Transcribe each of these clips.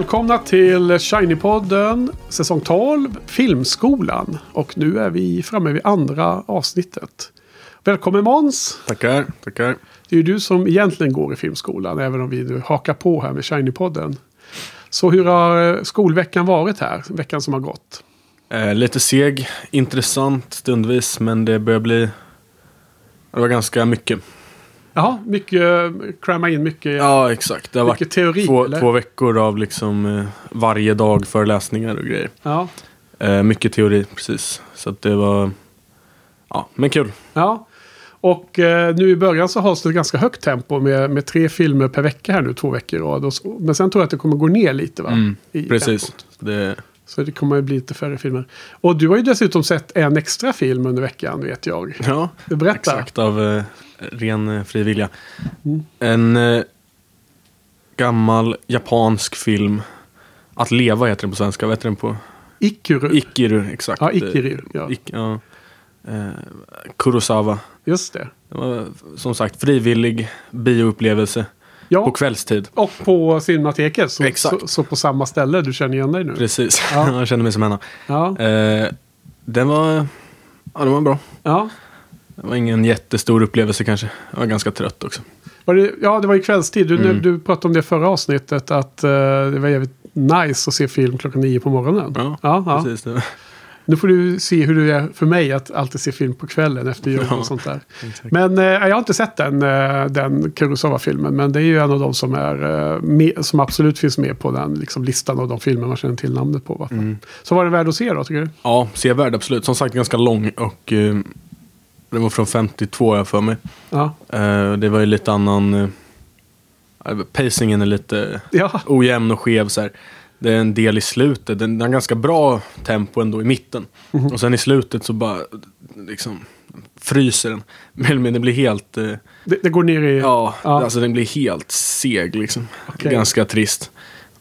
Välkomna till Shiny-podden säsong 12 Filmskolan. Och nu är vi framme vid andra avsnittet. Välkommen Måns! Tackar, tackar. Det är ju du som egentligen går i Filmskolan. Även om vi nu hakar på här med Shiny-podden. Så hur har eh, skolveckan varit här? Veckan som har gått. Eh, lite seg, intressant stundvis, men det börjar bli... Det var ganska mycket. Jaha, mycket, cramma in mycket. Ja, exakt. Det har Mycket varit teori, två, två veckor av liksom eh, varje dag föreläsningar och grejer. Ja. Eh, mycket teori, precis. Så att det var... Ja, men kul. ja. Och eh, nu i början så hålls det ett ganska högt tempo med, med tre filmer per vecka här nu, två veckor i rad. Men sen tror jag att det kommer gå ner lite va? Mm, I precis. Det, Så det kommer att bli lite färre filmer. Och du har ju dessutom sett en extra film under veckan vet jag. ja, Berätta. exakt. Av eh, ren eh, fri vilja. Mm. En eh, gammal japansk film. Att leva heter den på svenska. Vad heter den på? Ikiru. Ikiru, exakt. Ja, Ikiru, ja. Ik- ja. Eh, Kurosawa. Just det. Det var som sagt frivillig bioupplevelse Ja, på kvällstid. och på Cinemateket. Så, Exakt. så, så på samma ställe. Du känner igen dig nu. Precis, Ja. jag kände mig som henne. Ja, Eh, den var, ja, den var bra. ja. Det var ingen jättestor upplevelse kanske. Jag var ganska trött också. Det, ja, det var ju kvällstid. Du, Mm. du pratade om det förra avsnittet. Att eh, det var jävligt nice att se film klockan nio på morgonen. Ja, ja, ja. precis. Var, Nu får du se hur det är för mig att alltid se film på kvällen efter jobb Ja. och sånt där. exakt. Men eh, jag har inte sett den, eh, den Kurosawa-filmen. Men det är ju en av de som, är, eh, med, som absolut finns med på den liksom, listan av de filmer man känner till namnet på. Mm. Så var det värd att se då, tycker du? Ja, sevärd absolut. Som sagt ganska lång och eh, den var från 52 jag för mig. Ja. Eh, det var ju lite annan... Eh, pacingen är lite Ja, ojämn och skev så här. Det är en del i slutet. Den har ganska bra tempo ändå i mitten. Mhm. Och sen i slutet så bara liksom fryser den. Eller mindre blir helt... Eh, det, det går ner i... ja, Ja. alltså den blir helt seg liksom. Okej. Ganska trist.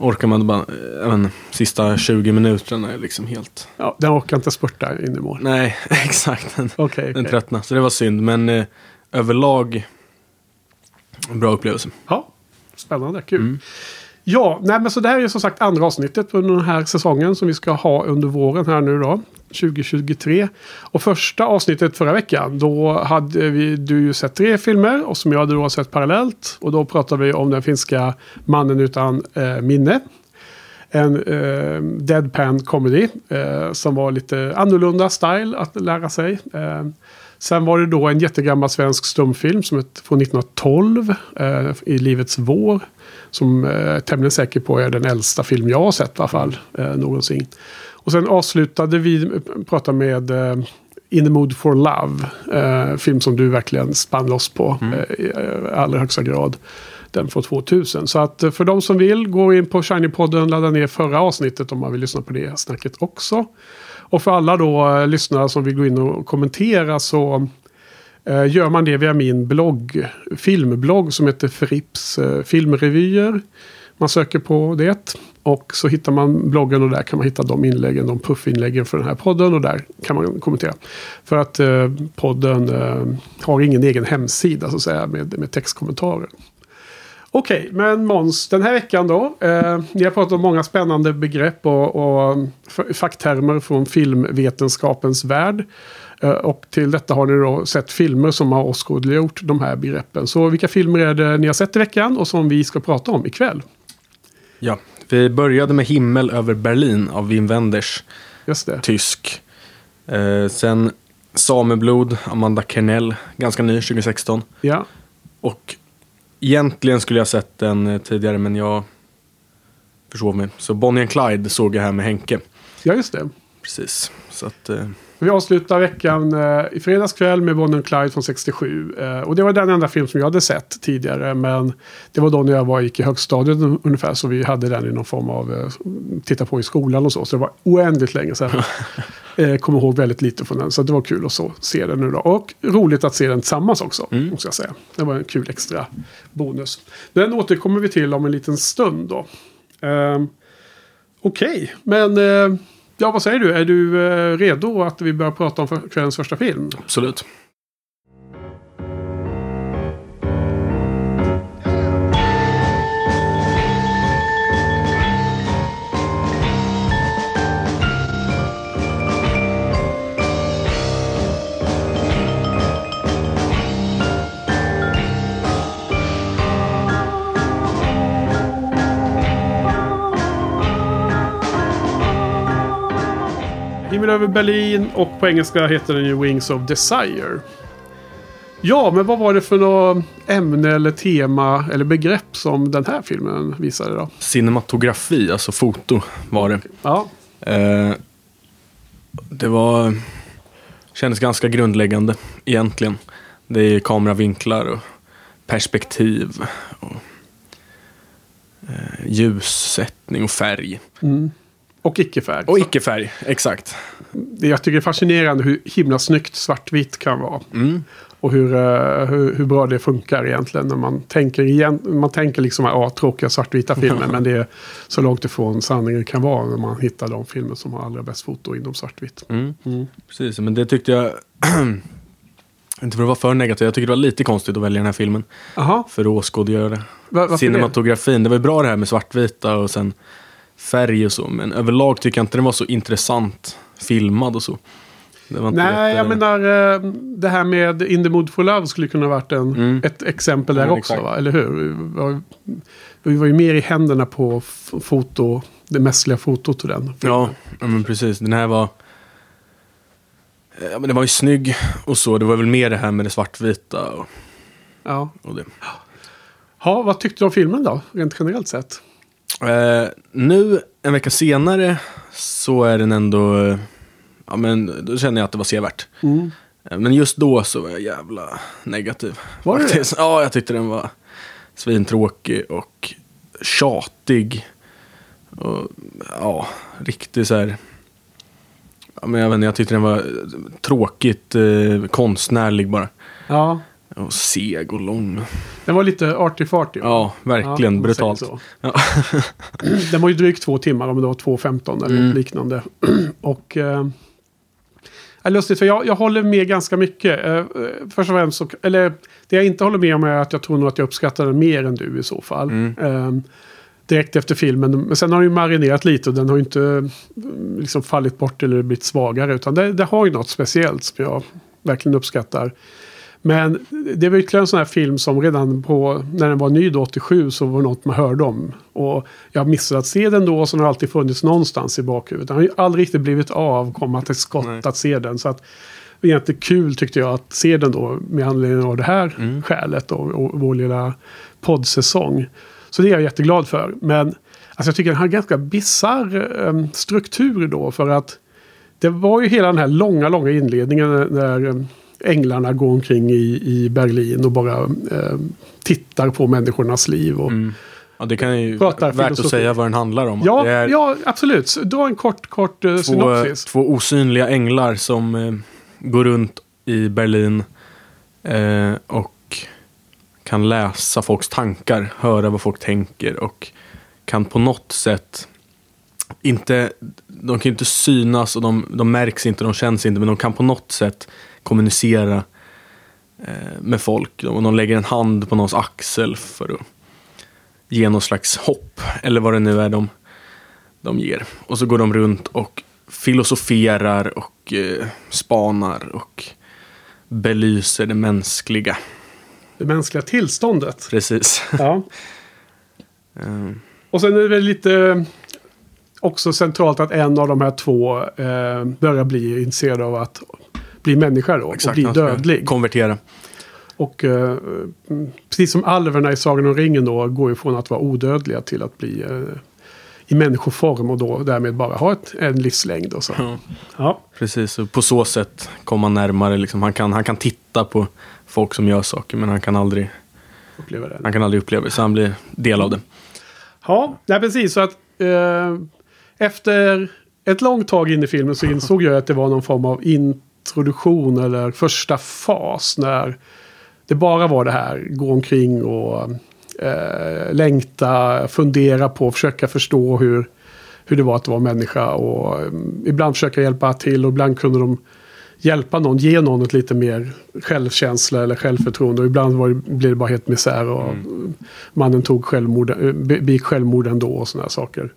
Orkar man bara, eh, inte, sista 20 minuterna är liksom helt... Ja, den orkar inte spurta in i mål. Nej, exakt. Den, Okej. den okej. tröttnade. Så det var synd. Men eh, överlag, bra upplevelse. Ja, spännande. Kul. Mm. Ja, nej, men så det här är som sagt andra avsnittet under den här säsongen som vi ska ha under våren här nu då. 2023. Och första avsnittet förra veckan, då hade vi, du ju sett tre filmer och som jag hade då sett parallellt. Och då pratade vi om den finska Mannen utan eh, minne. En eh, deadpan comedy eh, som var lite annorlunda style att lära sig. Eh, sen var det då en jättegammal svensk stumfilm som ett, från 1912 eh, i Livets vår. Som eh, jag är tämligen säker på är den äldsta film jag har sett i alla fall eh, någonsin. Och sen avslutade vi prata med eh, In the Mood for Love. Eh, film som du verkligen spann loss på eh, i eh, allra högsta grad. Den från 2000. Så att eh, för de som vill, gå in på Shiny-podden, ladda ner förra avsnittet om man vill lyssna på det snacket också. Och för alla då eh, lyssnare som vill gå in och kommentera så gör man det via min blogg, filmblogg som heter Frips filmrevyer. Man söker på det och så hittar man bloggen och där kan man hitta de inläggen, de puffinläggen för den här podden och där kan man kommentera. För att eh, podden eh, har ingen egen hemsida så att säga med, med textkommentarer. Okej, men Måns, den här veckan då. Eh, ni har pratat om många spännande begrepp och, och facktermer från filmvetenskapens värld. Eh, och till detta har ni då sett filmer som har åskådliggjort de här begreppen. Så vilka filmer är det ni har sett i veckan och som vi ska prata om ikväll? Ja, vi började med Himmel över Berlin av Wim Wenders, Just det. tysk. Eh, sen Sameblod, Amanda Kernell, ganska ny, 2016. Ja, Och egentligen skulle jag sett den eh, tidigare, men jag försov mig. Så Bonnie and Clyde såg jag här med Henke. ja just det. Precis. Så att, eh, Vi avslutar veckan eh, i fredags kväll med Bonnie Clyde från 67. Eh, och det var den enda film som jag hade sett tidigare. Men det var då när jag var, gick i högstadiet ungefär. Så vi hade den i någon form av eh, titta på i skolan och så. Så det var oändligt länge sedan. eh, kommer ihåg väldigt lite från den. Så det var kul att så, se den nu då. Och roligt att se den tillsammans också. Mm. Måste jag säga. Det var en kul extra bonus. Den återkommer vi till om en liten stund då. Ehm, Okej, men eh, ja, vad säger du? Är du eh, redo att vi börjar prata om för- kvällens första film? Absolut. Himmel över Berlin och på engelska heter den ju Wings of Desire. Ja, men vad var det för något ämne eller tema eller begrepp som den här filmen visade då? Cinematografi, alltså foto var det. Ja, Eh, det var... Kändes ganska grundläggande egentligen. Det är kameravinklar och perspektiv. Och, eh, ljussättning och färg. Och icke-färg. Och icke-färg, exakt. Det jag tycker är fascinerande hur himla snyggt svartvitt kan vara. Mm. Och hur, eh, hur, hur bra det funkar egentligen när man tänker igen. Man tänker liksom att ja, tråkiga svartvita filmer. men det är så långt ifrån sanningen kan vara när man hittar de filmer som har allra bäst foto inom svartvitt. Mm. Precis, men det tyckte jag... inte för att vara för negativ, jag tycker det var lite konstigt att välja den här filmen. Jaha, För att va- varför det? cinematografin. Det var ju bra det här med svartvita och sen färg och så. Men överlag tycker jag inte den var så intressant filmad och så. Nej, jag menar eh, det här med In the Mood for Love skulle kunna varit en, Mm. ett exempel där Ja, också. Va? Eller hur? Vi var, vi var ju mer i händerna på foto, det mänskliga fotot och den. Ja, ja, men precis. Den här var... Ja, men det var ju snygg och så. Det var väl mer det här med det svartvita och, Ja. och det. Ha, vad tyckte du om filmen då? Rent generellt sett. Eh, nu, en vecka senare, så är den ändå... Ja, men då känner jag att det var sevärt. Mm. Eh, Men just då så var jag jävla negativ. Var det? Ja, jag tyckte den var svintråkig och tjatig. Och, ja, riktigt så här... Ja, men jag, vet inte, jag tyckte den var tråkigt eh, konstnärlig bara. Ja, Och seg och lång. den var lite arty-farty. Ja, verkligen säger brutalt. så. Ja. Den var ju drygt två timmar, om det var 2.15 eller Mm. liknande. och... Eh, är lustigt, för jag, jag håller med ganska mycket. Eh, eh, först och främst, så, eller det jag inte håller med om är att jag tror nog att jag uppskattar den mer än du i så fall. Mm. Eh, direkt efter filmen. Men sen har den ju marinerat lite och den har ju inte mm, liksom fallit bort eller blivit svagare. Utan det, det har ju något speciellt som jag verkligen uppskattar. Men det var ytterligare en sån här film som redan på, när den var ny då, 87, så var det något man hörde om. Och jag missade att se den då, så den har alltid funnits någonstans i bakhuvudet. Den har ju aldrig riktigt blivit av, komma till skott Nej. att se den. Så att det var egentligen kul tyckte jag att se den då med anledning av det här Mm. skälet och, och vår lilla poddsäsong. Så det är jag jätteglad för. Men alltså, jag tycker den har ganska bisarr eh, struktur då för att det var ju hela den här långa, långa inledningen när- eh, änglarna går omkring i, i Berlin och bara eh, tittar på människornas liv. Och, Mm. Ja, det kan ju Pratar värt att säga vad den handlar om. ja, är ja, absolut. Så Dra en kort, kort eh, två, synopsis. två osynliga änglar som eh, går runt i Berlin eh, och kan läsa folks tankar, höra vad folk tänker och kan på något sätt inte, de kan ju inte synas och de, de märks inte, de känns inte, men de kan på något sätt kommunicera eh, med folk. Och de lägger en hand på någons axel för att ge någon slags hopp, eller vad det nu är de, de ger. Och så går de runt och filosoferar och eh, spanar och belyser det mänskliga. Det mänskliga tillståndet. Precis. Ja. Eh, Och sen är det väl lite också centralt att en av de här två eh, börjar bli intresserad av att bli människa då. och bli dödlig. Konvertera. Och eh, precis som alverna i Sagan om ringen då går ju från att vara odödliga till att bli eh, i människoform och då därmed bara ha ett, en livslängd. Och så. Ja. Ja. Precis, och på så sätt kommer man närmare. Liksom. Han, kan, han kan titta på folk som gör saker men han kan aldrig, Uppleva det. han kan aldrig uppleva det. Så han blir del av det. Ja, nej, precis. Så att, eh, efter ett långt tag in i filmen så insåg jag att det var någon form av introduktion eller första fas. När det bara var det här, gå omkring och eh, längta, fundera på, försöka förstå hur, hur det var att vara människa. Och eh, ibland försöka hjälpa till och ibland kunde de hjälpa någon, ge någon ett lite mer självkänsla eller självförtroende. Och ibland var det, blev det bara helt misär och mannen tog självmord, eh, be- begick självmord ändå och sådana saker.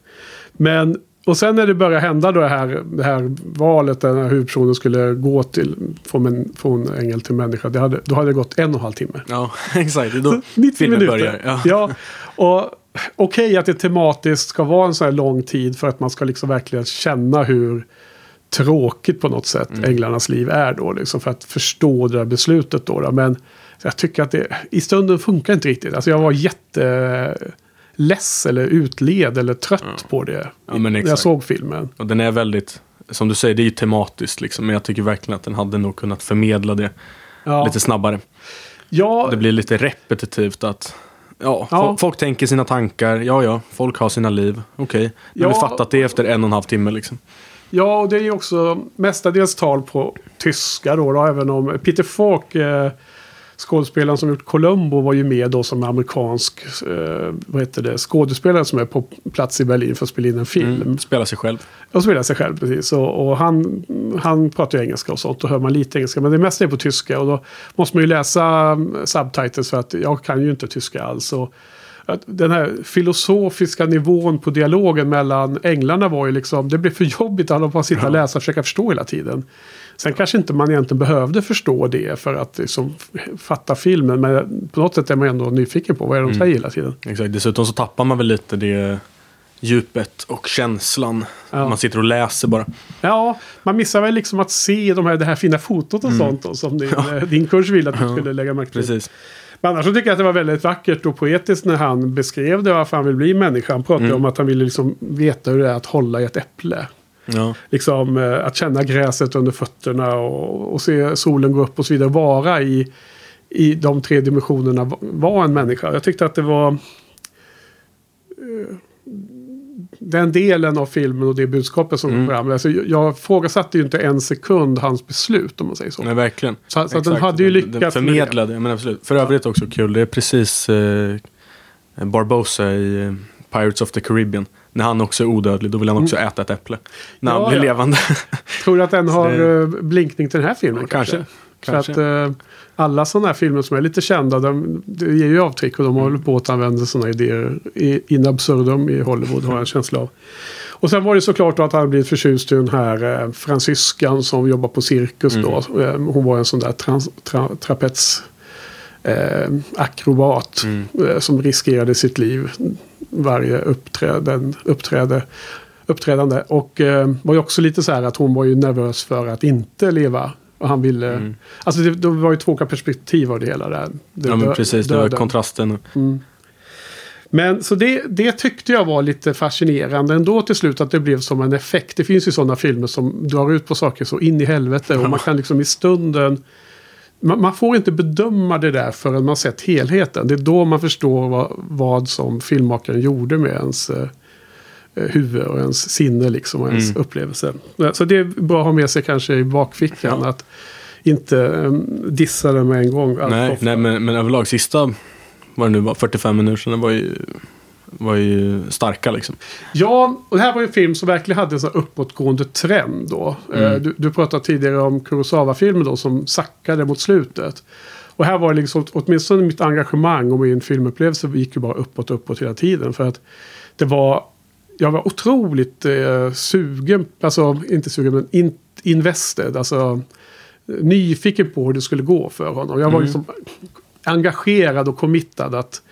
Men, och sen när det började hända då det här, det här valet den här huvudpersonen skulle gå till, från, en, från ängel till människa, det hade, då hade det gått en och en halv timme. Ja, exakt. Då 90 filmen minuter. börjar. Ja. Ja, och okej att det tematiskt ska vara en så här lång tid för att man ska liksom verkligen känna hur tråkigt på något sätt Mm. änglarnas liv är då. Liksom för att förstå det där beslutet då. då. Men jag tycker att det i stunden funkar inte riktigt. Alltså jag var jätteless eller utled eller trött på det. Ja, men när jag såg filmen. Och den är väldigt, som du säger, det är ju tematiskt liksom. Men jag tycker verkligen att den hade nog kunnat förmedla det Ja, lite snabbare. ja, Det blir lite repetitivt att Ja, Ja. Folk, folk tänker sina tankar. Ja, ja, folk har sina liv. Okej. Har vi Ja. fattat det efter en och en halv timme liksom. Ja, och det är ju också mestadels tal på tyska då, då även om Peter Falk, eh, skådespelaren som gjort Columbo, var ju med då som amerikansk eh, vad heter det, skådespelare som är på plats i Berlin för att spela in en film. Mm. Spela sig själv. Och spelar sig själv precis. Och, och han, han pratar ju engelska och sånt. Då hör man lite engelska. Men det mesta är på tyska. Och då måste man ju läsa mm, subtitles för att jag kan ju inte tyska alls. Och den här filosofiska nivån på dialogen mellan änglarna var ju liksom. Det blev för jobbigt att hålla på att sitta och läsa och försöka förstå hela tiden. Sen kanske inte man egentligen behövde förstå det för att liksom, fatta filmen. Men på något sätt är man ändå nyfiken på vad är det de säger hela tiden. Exakt. Dessutom så tappar man väl lite det djupet och känslan. Ja. Man sitter och läser bara. Ja, man missar väl liksom att se de här, det här fina fotot och sånt då, som din, eh, din kurs vill att du skulle lägga märke till. Precis. Men annars så tycker jag att det var väldigt vackert och poetiskt när han beskrev det varför han vill bli människa. Han pratade om att han ville liksom veta hur det är att hålla i ett äpple. Ja. Liksom eh, att känna gräset under fötterna och, och se solen gå upp och så vidare. Vara i, i de tre dimensionerna, va- vara en människa. Jag tyckte att det var... eh, Den delen av filmen och det budskapet som kom fram. Alltså, jag- jag frågasatte ju inte en sekund hans beslut om man säger så. Nej, verkligen. Så- så den hade ju lyckats Den med förmedlade, men absolut. För övrigt också kul. Det är precis eh, Barbosa i eh, Pirates of the Caribbean. När han också är odödlig, då vill han också äta ett äpple. När Mm. Ja, han blir ja. levande. Tror du att den har det- eh, blinkning till den här filmen? Ja, kanske. För Kanske. att eh, alla sådana här filmer som är lite kända, de, det ger ju avtryck och de Mm. håller på att använda sådana idéer i, in absurdum i Hollywood, har jag en känsla av. Och sen var det såklart då att han blivit förtjust i den här eh, fransyskan som jobbar på cirkus då. Mm. Eh, hon var en sån där trans, tra, trapets eh, akrobat Mm. eh, som riskerade sitt liv varje uppträden, uppträde, uppträdande. Och eh, var ju också lite så här att hon var ju nervös för att inte leva. Och han ville... Mm. Alltså det, det var ju två olika perspektiv av det hela där. Det, Ja, men precis. Det var döden. kontrasten. Men så det, det tyckte jag var lite fascinerande ändå till slut att det blev som en effekt. Det finns ju sådana filmer som drar ut på saker så in i helvete och man kan liksom i stunden man, får inte bedöma det där förrän man sett helheten. Det är då man förstår vad, vad som filmmakaren gjorde med ens eh, eh, huvud och ens sinne liksom och ens Mm. upplevelse. Så det är bra att ha med sig kanske i bakfickan Ja. att inte um, dissa det med en gång. Nej, nej men, men överlag sista, vad det nu var, 45 minuterna var ju, var ju starka liksom. Ja, och det här var ju en film som verkligen hade en sån här uppåtgående trend då. Mm. Eh, Du, du pratade tidigare om Kurosawa-filmer då som sackade mot slutet. Och här var det liksom, åtminstone mitt engagemang och min filmupplevelse gick ju bara uppåt och uppåt hela tiden. För att det var, jag var otroligt eh, sugen, alltså inte sugen men in, invested, alltså nyfiken på hur det skulle gå för honom. Jag var Mm. liksom engagerad och committad att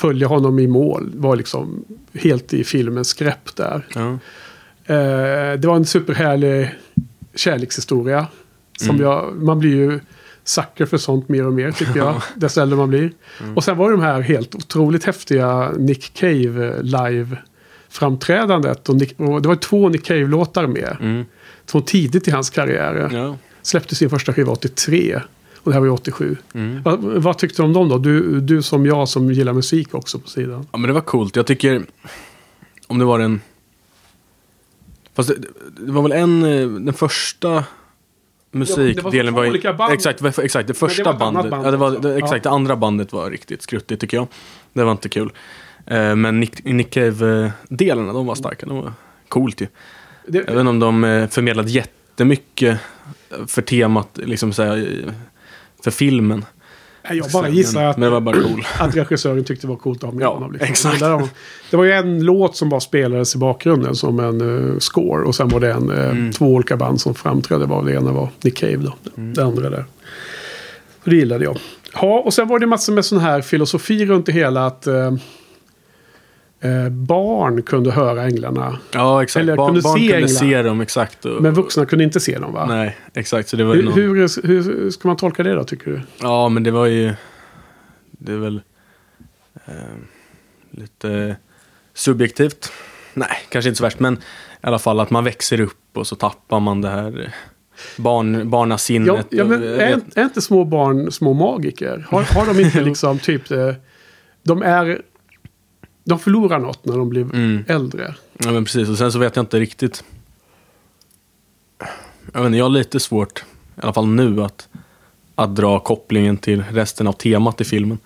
följa honom i mål. Var liksom helt i filmens grepp där. Ja. Eh, det var en superhärlig kärlekshistoria. Som Mm. jag, man blir ju sucker för sånt mer och mer tycker jag. Desto äldre man blir. Mm. Och sen var det de här helt otroligt häftiga Nick Cave live framträdandet. Och, Nick, och det var två Nick Cave-låtar med. Mm. Från tidigt i hans karriär. Ja. Släppte sin första skiva 83. Och det här var ju 87. Mm. Vad, vad tyckte du om dem då? Du, du som jag som gillar musik också på sidan. ja, men det var coolt. Jag tycker, om det var den... Fast det, det var väl en, eh, den första musikdelen var, olika band. Exakt, var- exakt. Det första var annat bandet, band ja, det var, det, exakt, det andra bandet var riktigt skruttigt tycker jag. Det var inte kul. Eh, Men Nick, Nick Cave-delarna, de var starka. De var coolt ju. Det, inte om de eh, förmedlade jättemycket för temat, liksom så här, för filmen. jag bara gissar att, men bara cool. att regissören tyckte det var coolt att ha med Ja, honom. liksom. exakt. Det, där var- det var ju en låt som bara spelades i bakgrunden som en uh, score. Och sen var det en, eh, Mm. två olika band som framträdde. Var det ena var Nick Cave då. Mm. Det andra där. Så det gillade jag. Ja, och sen var det massor med sån här filosofi runt det hela. Att eh, eh, barn kunde höra änglarna. Ja, exakt. Eller Barn, kunde barn se kunde se dem, exakt. Och, Men vuxna kunde inte se dem va? Nej, exakt. Så det var Hur, någon, hur, hur ska man tolka det då tycker du? Ja, men det var ju... Det är väl... Eh, lite subjektivt. Nej, kanske inte så värst, men i alla fall att man växer upp och så tappar man det här barn, barnasinnet. Ja, ja, men är, är inte små barn små magiker? Har, har de inte liksom typ... eh, De är... De förlorar något när de blir Mm. äldre. Ja, men precis. Och sen så vet jag inte riktigt. Jag, vet inte, jag har lite svårt, i alla fall nu, att, att dra kopplingen till resten av temat i filmen.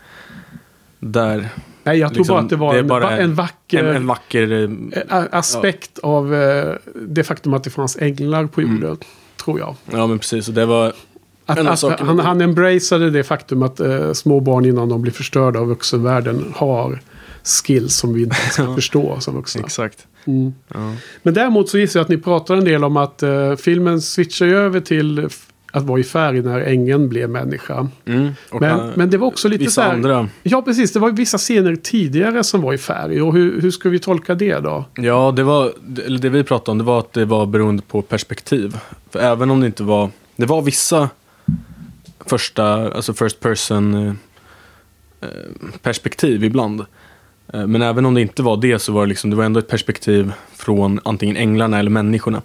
Där... Nej, jag tror Liksom, bara att det var det en, bara en vacker En, en vacker... eh, a- aspekt av eh, det faktum att det fanns änglar på Mm. jorden. Tror jag. Ja, men precis. Och det var... Att, att, sakerna- han, han embraceade det faktum att eh, små barn innan de blir förstörda av vuxenvärlden har skills som vi inte ska förstå som vuxna. Exakt. Mm. Ja. Men däremot så gissar jag att ni pratar en del om att eh, filmen switchar över till att vara i färg när ängeln blev människa. Mm. Men, eh, men det var också lite så här, andra... Ja, precis. Det var vissa scener tidigare som var i färg. Och hur, hur ska vi tolka det då? Ja, det var... Eller det vi pratade om, det var att det var beroende på perspektiv. För även om det inte var... Det var vissa första, alltså first person eh, eh, perspektiv ibland. Eh, Men även om det inte var det så var det liksom, det var ändå ett perspektiv från antingen änglarna eller människorna.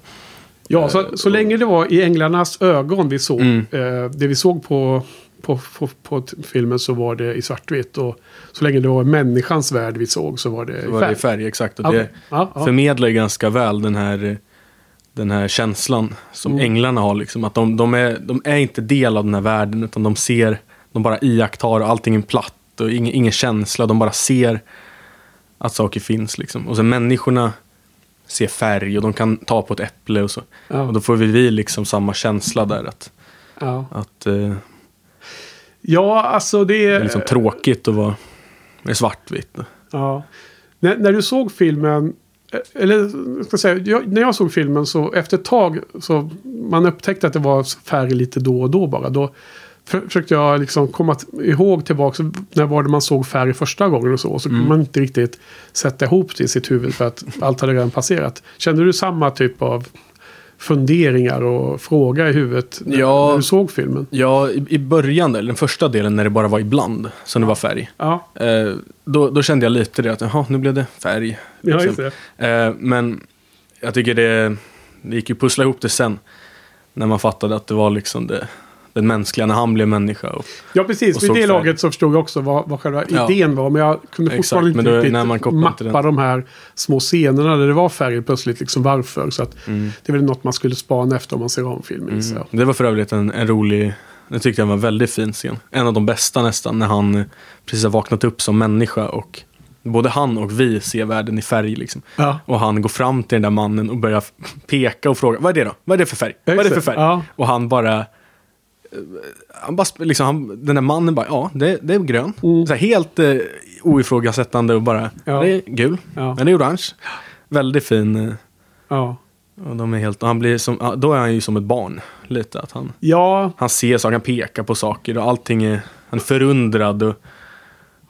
Ja, så, så länge det var i änglarnas ögon vi såg. Mm. Eh, det vi såg på, på, på, på filmen så var det i svartvitt. Och så länge det var människans värld vi såg så var det Så i var det i färg. färg, exakt. Och Ja, det ja, ja. förmedlar ju ganska väl den här, den här känslan som Mm. änglarna har. Liksom. Att de, de, är, de är inte del av den här världen utan de ser, de bara iakttar och allting är platt och ingen, ingen känsla. De bara ser att saker finns. Liksom. Och sen människorna ser färg och de kan ta på ett äpple och så. Ja. Och då får vi, vi liksom samma känsla där. Att, ja. att eh, ja, alltså det det är... liksom tråkigt att vara svartvitt. Ja. När, när du såg filmen, eh, eller ska säga, jag, när jag såg filmen så efter ett tag så man upptäckte att det var färg lite då och då bara. Då för, försökte jag liksom komma ihåg tillbaka när var det man såg färg första gången och så. Så kunde man inte riktigt sätta ihop det i sitt huvud för att allt hade redan passerat. Kände du samma typ av funderingar och fråga i huvudet när, Ja. när du såg filmen? Ja, i, i början, eller den första delen när det bara var ibland som det var färg. Ja, Eh, då, då kände jag lite det att jaha, nu blev det färg. ja Liksom. Eh, men jag tycker det, det gick ju att pussla ihop det sen. När man fattade att det var liksom det, den mänskliga, när han blev människa. Och, Ja, precis. Och Vid det laget så förstod jag också vad, vad själva Ja. idén var. Men jag kunde Exakt, fortfarande men inte då- riktigt mappa den. de här små scenerna där det var färg plötsligt. Liksom varför. Så att mm, det är väl något man skulle spana efter om man ser om filmen. mm. jag. Det var för övrigt en, en rolig, det tyckte jag var en väldigt fin scen. En av de bästa nästan, när han precis har vaknat upp som människa och både han och vi ser världen i färg. Liksom. Ja. Och han går fram till den där mannen och börjar peka och fråga, vad är det då? Vad är det för färg? Vad är det för färg? Ja. Och han bara, han bara liksom, han, den där mannen bara, ja, det, det är grön. Mm. Så här, helt eh, oifrågasättande och bara, Ja. det är gul, Ja. men det är orange. Väldigt fin. eh, Ja. Och de är helt, han blir som, då är han ju som ett barn. Lite att han, ja. han ser saker, han pekar på saker och allting är, han är förundrad. Och,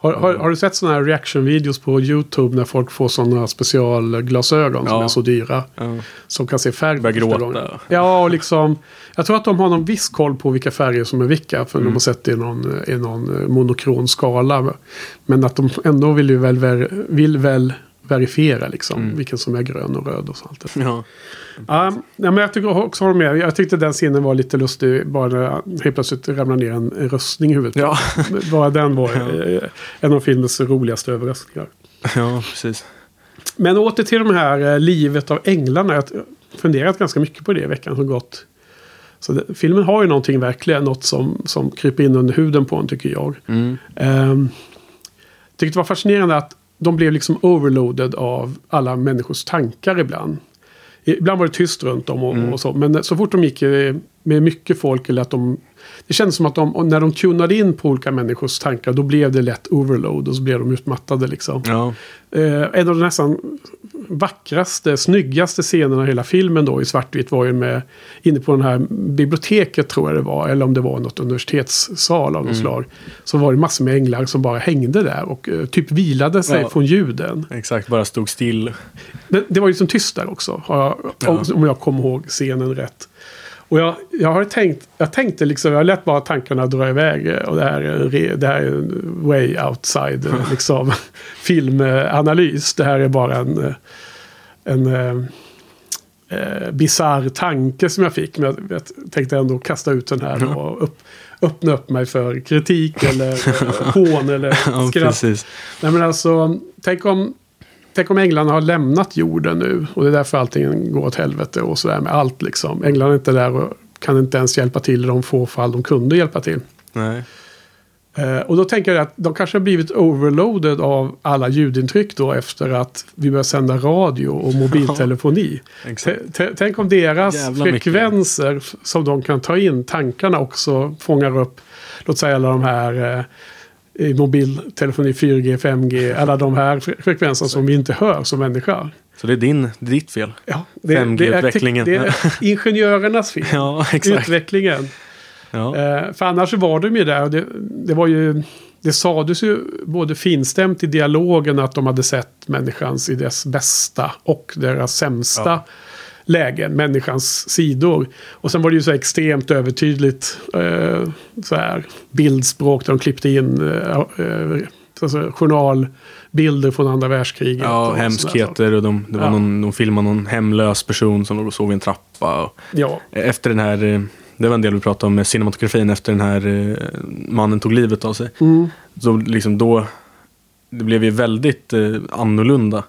Har, har, har du sett sådana här reaction-videos på YouTube när folk får sådana specialglasögon som Ja. är så dyra? ja, Som kan se färg Börjar gråta. gången. Ja, och liksom. Jag tror att de har någon viss koll på vilka färger som är vilka. För Mm. de har sett det i någon, i någon eh, monokron skala. Men att de ändå vill, väl, vill väl verifiera liksom. Mm. Vilken som är grön och röd och sånt. Ja. Ja, men jag tycker också håller med. Jag tyckte den scenen var lite lustig. Bara när helt plötsligt ramlade ner en, röstning i huvudet. Ja. Bara den var eh, en av filmens roligaste överraskningar. ja, precis. Men åter till de här eh, livet av änglarna. Jag har funderat ganska mycket på det i veckan som gått. Så det, filmen har ju någonting verkligen. Något som, som kryper in under huden på en tycker jag. Mm. Um, tyckte det var fascinerande att de blev liksom overloaded av alla människors tankar ibland. Ibland var det tyst runt om och, Mm. och så. Men så fort de gick med mycket folk eller att de... Det kändes som att de, när de tunade in på olika människors tankar då blev det lätt overload och så blev de utmattade liksom. Ja. Eh, en av de nästan vackraste, snyggaste scenerna i hela filmen då i svartvitt var ju med inne på den här biblioteket tror jag det var. Eller om det var något universitetssal av något slag. Så var det massor med änglar som bara hängde där och eh, typ vilade sig Ja. från ljuden. Exakt, bara stod still. Men det var ju liksom tyst där också. Jag, Ja. Om jag kommer ihåg scenen rätt. Och jag, jag har tänkt, jag tänkte liksom, jag lät bara tankarna dra iväg. eh, Och det här är, en re- det här är en way outside eh, liksom, filmanalys. Det här är bara en, eh, en eh, eh, bizarr tanke som jag fick. Men jag, jag tänkte ändå kasta ut den här och upp, öppna upp mig för kritik eller eh, hån eller Ja, skratt. precis. Nej men alltså, tänk om, tänk om änglarna har lämnat jorden nu. Och det är därför allting går åt helvete och sådär med allt liksom. Änglarna är inte där och kan inte ens hjälpa till i de få fall de kunde hjälpa till. Nej. Eh, och då tänker jag att de kanske har blivit overloaded av alla ljudintryck då efter att vi börjar sända radio och mobiltelefoni. Tänk om deras Jävla mycket. frekvenser f- som de kan ta in, tankarna också fångar upp, låt säga alla de här eh, i mobiltelefoni 4G, 5G, alla de här fre- frekvenserna som vi inte hör som människa. Så det är din, ditt fel. Ja, det, det, är, 5G-utvecklingen. det är ingenjörernas fel. Ja, exakt. Utvecklingen. Ja. Eh, för annars var de ju där. Och det, det var ju... Det sades ju både finstämt i dialogen att de hade sett människans i dess bästa och deras sämsta Ja. Lägen, människans sidor. Och sen var det ju så extremt övertydligt eh, så här, bildspråk där de klippte in eh, eh, alltså, journalbilder från andra världskriget. Ja, och hemskheter och de, det var Ja. någon, de filmade någon hemlös person som låg och sov i en trappa. Och Ja, efter den här, eh, det var en del vi pratade om med cinematografin, efter den här eh, mannen tog livet av sig. mm, Så liksom då, det blev ju väldigt eh, annorlunda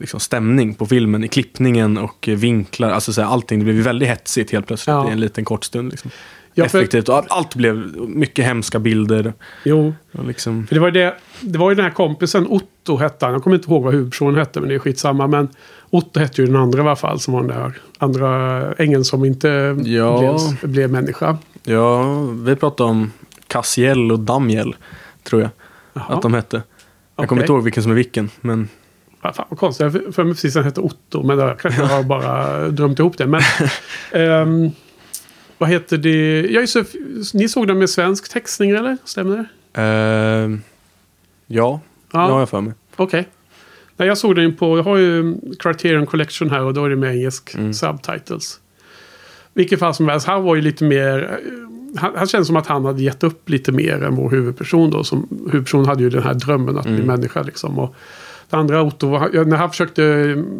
liksom stämning på filmen i klippningen och eh, vinklar. Alltså så här, allting, det blev väldigt hetsigt helt plötsligt Ja. i en liten kort stund. Liksom. Ja, för- Effektivt allt, blev mycket hemska bilder. jo. Liksom, För det var, det, det var ju den här kompisen, Otto hette han. Jag kommer inte ihåg vad huvudpersonen hette, men det är skitsamma. Men Otto hette ju den andra i alla fall, som var den där andra ängeln som inte Ja. blev, blev människa. ja, vi pratade om Cassiel och Damiel, tror jag Jaha. att de hette. Jag kommer Okej. inte ihåg vilken som är vilken, men Fan vad konstigt. Jag för- mig precis han hette Otto, men där kanske jag har bara drömt ihop det. Men, ehm, vad heter det? Ja, just det. Ni såg den med svensk textning, eller? Stämmer det? eh, ja, det har jag för mig. Okej. Nej, jag såg den på, jag har ju Criterion Collection här och då är det med engelsk Mm. subtitles. Vilket fall som helst, han var ju lite mer, han, han känns som att han hade gett upp lite mer än vår huvudperson då. Som, huvudpersonen hade ju den här drömmen att bli Mm. människa liksom. Och andra Otto, när han försökte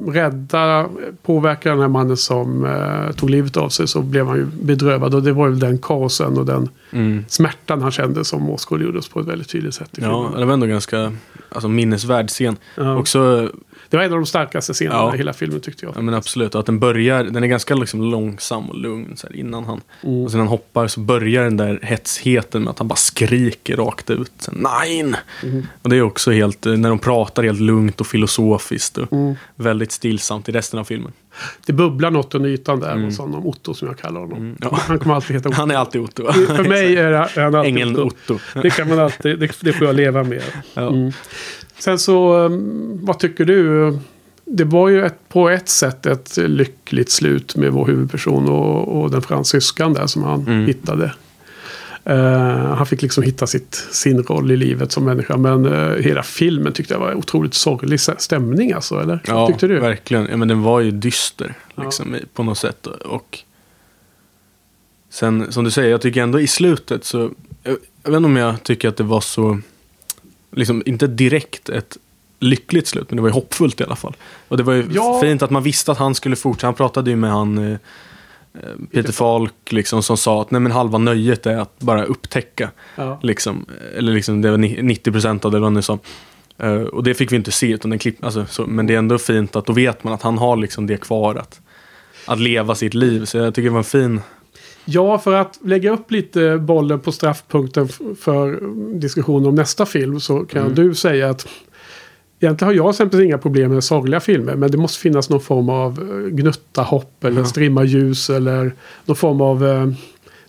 rädda, påverka den här mannen som eh, tog livet av sig så blev han ju bedrövad. Och det var ju den kaosen och den Mm. smärtan han kände som åskådliggjordes på ett väldigt tydligt sätt. i Ja, filmen. det var ändå ganska alltså, minnesvärd scen. Ja. Också, Det var en av de starkaste scenerna Ja. i hela filmen tyckte jag. ja men absolut, och att den börjar, den är ganska liksom långsam och lugn så här, innan han. Mm. Och sen han hoppar så börjar den där hetsheten med att han bara skriker rakt ut. Nej! Mm. Och det är också helt, eh, när de pratar helt lugnt och filosofiskt och Mm. väldigt stillsamt i resten av filmen. Det bubblar något under ytan där Mm. hos honom. Otto som jag kallar honom. Mm, ja. Han kommer alltid heta Otto. Han är alltid Otto. För mig är är han alltid Ängeln Otto. Otto. Det kan man alltid, det, det får jag leva med. Ja. Mm. Sen så, um, vad tycker du? Det var ju ett, på ett sätt ett lyckligt slut med vår huvudperson och, och den fransyskan där som han Mm. hittade. Eh, han fick liksom hitta sitt, sin roll i livet som människa. Men eh, hela filmen tyckte jag var otroligt sorglig stämning alltså. Eller? Ja, Vad tyckte du? verkligen. Ja, men den var ju dyster Ja. liksom, i- på något sätt. Och sen, som du säger, jag tycker ändå i slutet så... Jag, jag vet inte om jag tycker att det var så... Liksom, inte direkt ett lyckligt slut, men det var ju hoppfullt i alla fall. Och det var ju Ja. fint att man visste att han skulle fortsätta. Han pratade ju med han eh, eh, Peter Falk liksom, som sa att nej, men halva nöjet är att bara upptäcka. Ja. Liksom, eller liksom, det var ni- 90% av det, vad nu sa. Eh, och det fick vi inte se, utan den klipp, alltså, så, men det är ändå fint att då vet man att han har liksom det kvar. Att, att leva sitt liv. Så jag tycker det var en fin... Ja, för att lägga upp lite bollen på straffpunkten för diskussionen om nästa film så kan Mm. du säga att Egentligen har jag exempelvis inga problem med sorgliga filmer men det måste finnas någon form av eh, gnutta hopp eller Ja. strimma ljus eller någon form av eh,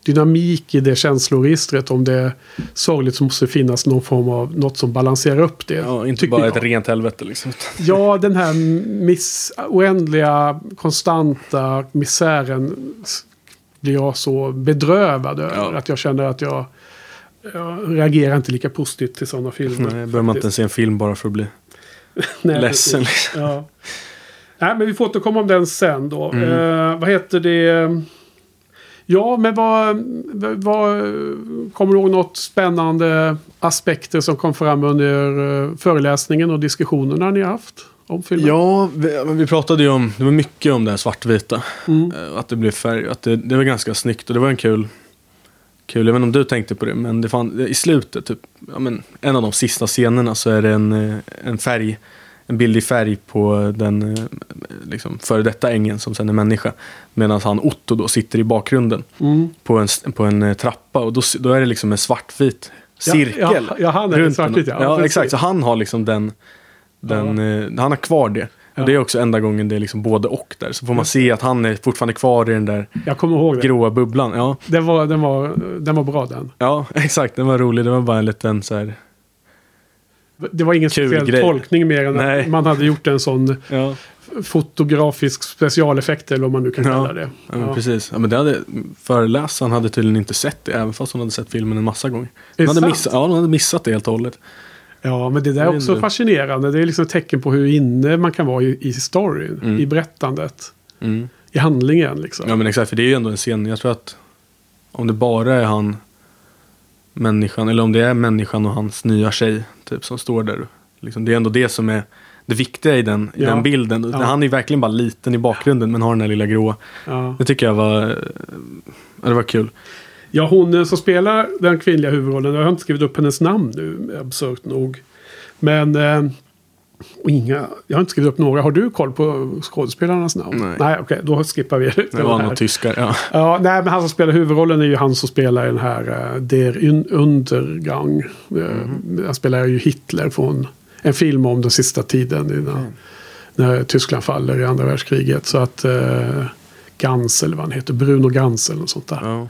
dynamik i det känsloregistret. Om det är sorgligt så måste det finnas någon form av något som balanserar upp det. Ja, inte bara jag. ett rent helvete liksom. Ja, den här miss, oändliga, konstanta misären blir jag så bedrövad över. Ja. Att jag känner att jag, jag reagerar inte lika positivt till sådana filmer. Nej, börjar man inte se en film bara för att bli Nej, ledsen. Liksom. Ja. Nej, men vi får återkomma om den sen då. Mm. Eh, vad heter det? Ja, men vad, vad... Kommer du ihåg något spännande aspekter som kom fram under eh, föreläsningen och diskussionerna ni har haft om filmen? Ja, vi, vi pratade ju om, det var mycket om det här svartvita. Mm. Eh, Att det blev färg, att det, det var ganska snyggt och det var en kul, kul, jag vet inte om du tänkte på det, men det fan, i slutet, typ, ja, men, en av de sista scenerna så är det en, eh, en färg, en bild i färg på den eh, liksom, före detta ängeln som sen är människa. Medan han Otto då sitter i bakgrunden Mm. på en, på en trappa och då, då är det liksom en svartvit cirkel. Ja, ja, ja, han är svartvit, ja. ja exakt. Så han har liksom den, den eh, han har kvar det. Ja. Och det är också enda gången det är liksom både och där. Så får man se att han är fortfarande kvar i den där Jag kommer ihåg det. gråa bubblan. Ja, Den var, den, var, den var bra den. ja exakt. Den var rolig. Det var bara en liten så här. Det var ingen Kul speciell grej. tolkning mer än Nej. att man hade gjort en sån Ja, fotografisk specialeffekt eller vad man nu kan Ja. kalla det. ja. men Ja. precis. Ja, men det hade, föreläsaren hade tydligen inte sett det. Även fast hon hade sett filmen en massa gånger. det Hon hade, missat, ja, hon hade missat det helt och hållet. Ja, men det där är också fascinerande. Det är liksom ett tecken på hur inne man kan vara i, i storyn, Mm. i berättandet, Mm. i handlingen. Liksom. Ja men exakt, för det är ju ändå en scen. Jag tror att om det bara är han, människan, eller om det är människan och hans nya tjej typ, som står där. Liksom, det är ändå det som är det viktiga i den, i Ja. den bilden. Ja. Han är verkligen bara liten i bakgrunden men har den där lilla gråa. Ja. Det tycker jag var, det var kul. Ja, hon eh, som spelar den kvinnliga huvudrollen, jag har inte skrivit upp hennes namn nu, absurt nog. Men eh, inga, jag har inte skrivit upp några. Har du koll på skådespelarnas namn? Nej. Nej, okej, då skippar vi det. Det var några tyskar, ja. Ja, nej, men han som spelar huvudrollen är ju han som spelar den här uh, Der Un- Undergang. Eh, Han spelar ju Hitler från en film om den sista tiden innan, när Tyskland faller i andra världskriget. Så att uh, Gans eller vad han heter, Bruno Gans eller något sånt där. ja.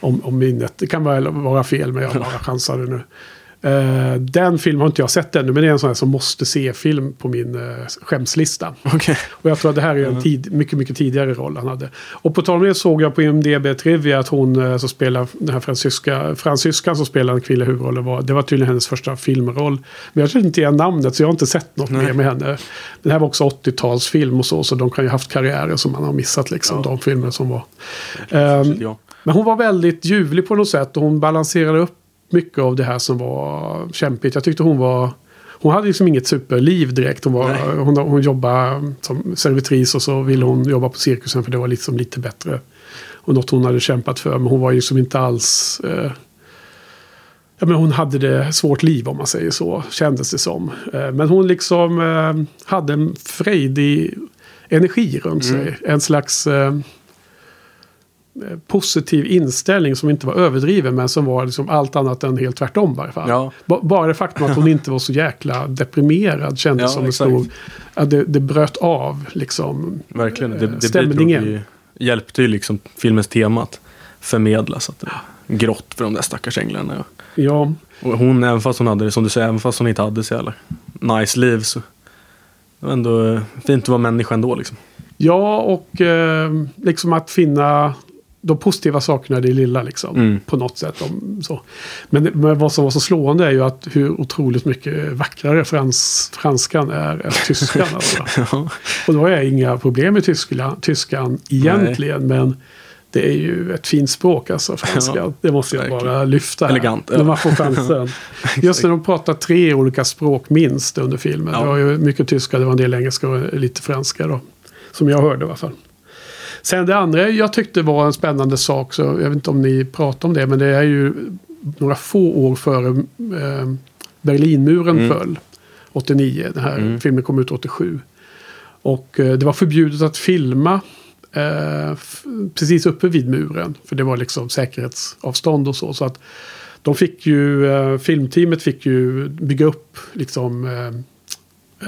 Om, om minnet, det kan väl vara fel men jag bara chansade nu. Eh, den filmen har inte jag sett ännu men det är en sån här som måste se-film på min uh, skämslista. Okej. Och jag tror att det här är en tid, mycket, mycket tidigare roll han hade. Och på tal om det såg jag på IMDB Trivia att hon eh, som spelar den här fransyska, fransyskan som spelar den kvinnliga huvudrollen. Var, det var tydligen hennes första filmroll. Men jag känner inte igen namnet så jag har inte sett något Nej. mer med henne. Den här var också 80-talsfilm och så. Så de kan ju ha haft karriärer som man har missat liksom. De filmer som var. Ehm, Ja. Men hon var väldigt ljuvlig på något sätt och hon balanserade upp mycket av det här som var kämpigt. Jag tyckte hon var... Hon hade liksom inget superliv direkt. Hon, var, Nej. hon, hon jobbade som servitris och så ville hon jobba på cirkusen för det var liksom lite bättre. Och något hon hade kämpat för. Men hon var ju som inte alls... Eh, ja, men hon hade det svårt liv om man säger så. Kändes det som. Eh, men hon liksom eh, hade en frejdig energi runt Mm. sig. En slags... Eh, eh, positiv inställning som inte var överdriven men som var liksom allt annat än helt tvärtom i varje fall. Ja. Ba- Bara det faktum att hon inte var så jäkla deprimerad kändes Ja, som en stor... Att det, det bröt av liksom. Verkligen. Det, Eh, det stämningen. bidrog ju, hjälpte ju liksom filmens tema att förmedlas. Att det var grått för de där stackars änglarna. Ja, Och hon, även fast hon hade det, som du säger, även fast hon inte hade så jävla nice liv så det var ändå eh, fint att vara människa ändå liksom. ja och eh, liksom att finna de positiva sakerna i det lilla liksom. Mm. På något sätt. Om, så. Men, men vad som var så slående är ju att hur otroligt mycket vackrare frans, franskan är än tyskan. Alltså. Ja. Och då har jag inga problem med tyskla, tyskan egentligen. Men Det är ju ett fint språk alltså, franska. Ja, det måste jag verkligen. bara lyfta. här, Elegant. När man får chansen. Just när de pratar tre olika språk minst under filmen. Ja. Det var ju mycket tyska, det var en del engelska och lite franska då. Som jag hörde i alla fall. Sen det andra jag tyckte var en spännande sak, så jag vet inte om ni pratar om det, men det är ju några få år före eh, Berlinmuren Mm. föll. 89, den här Mm. filmen kom ut 87. Och eh, det var förbjudet att filma eh, precis uppe vid muren. För det var liksom säkerhetsavstånd och så. Så att de fick ju, eh, filmteamet fick ju bygga upp liksom eh,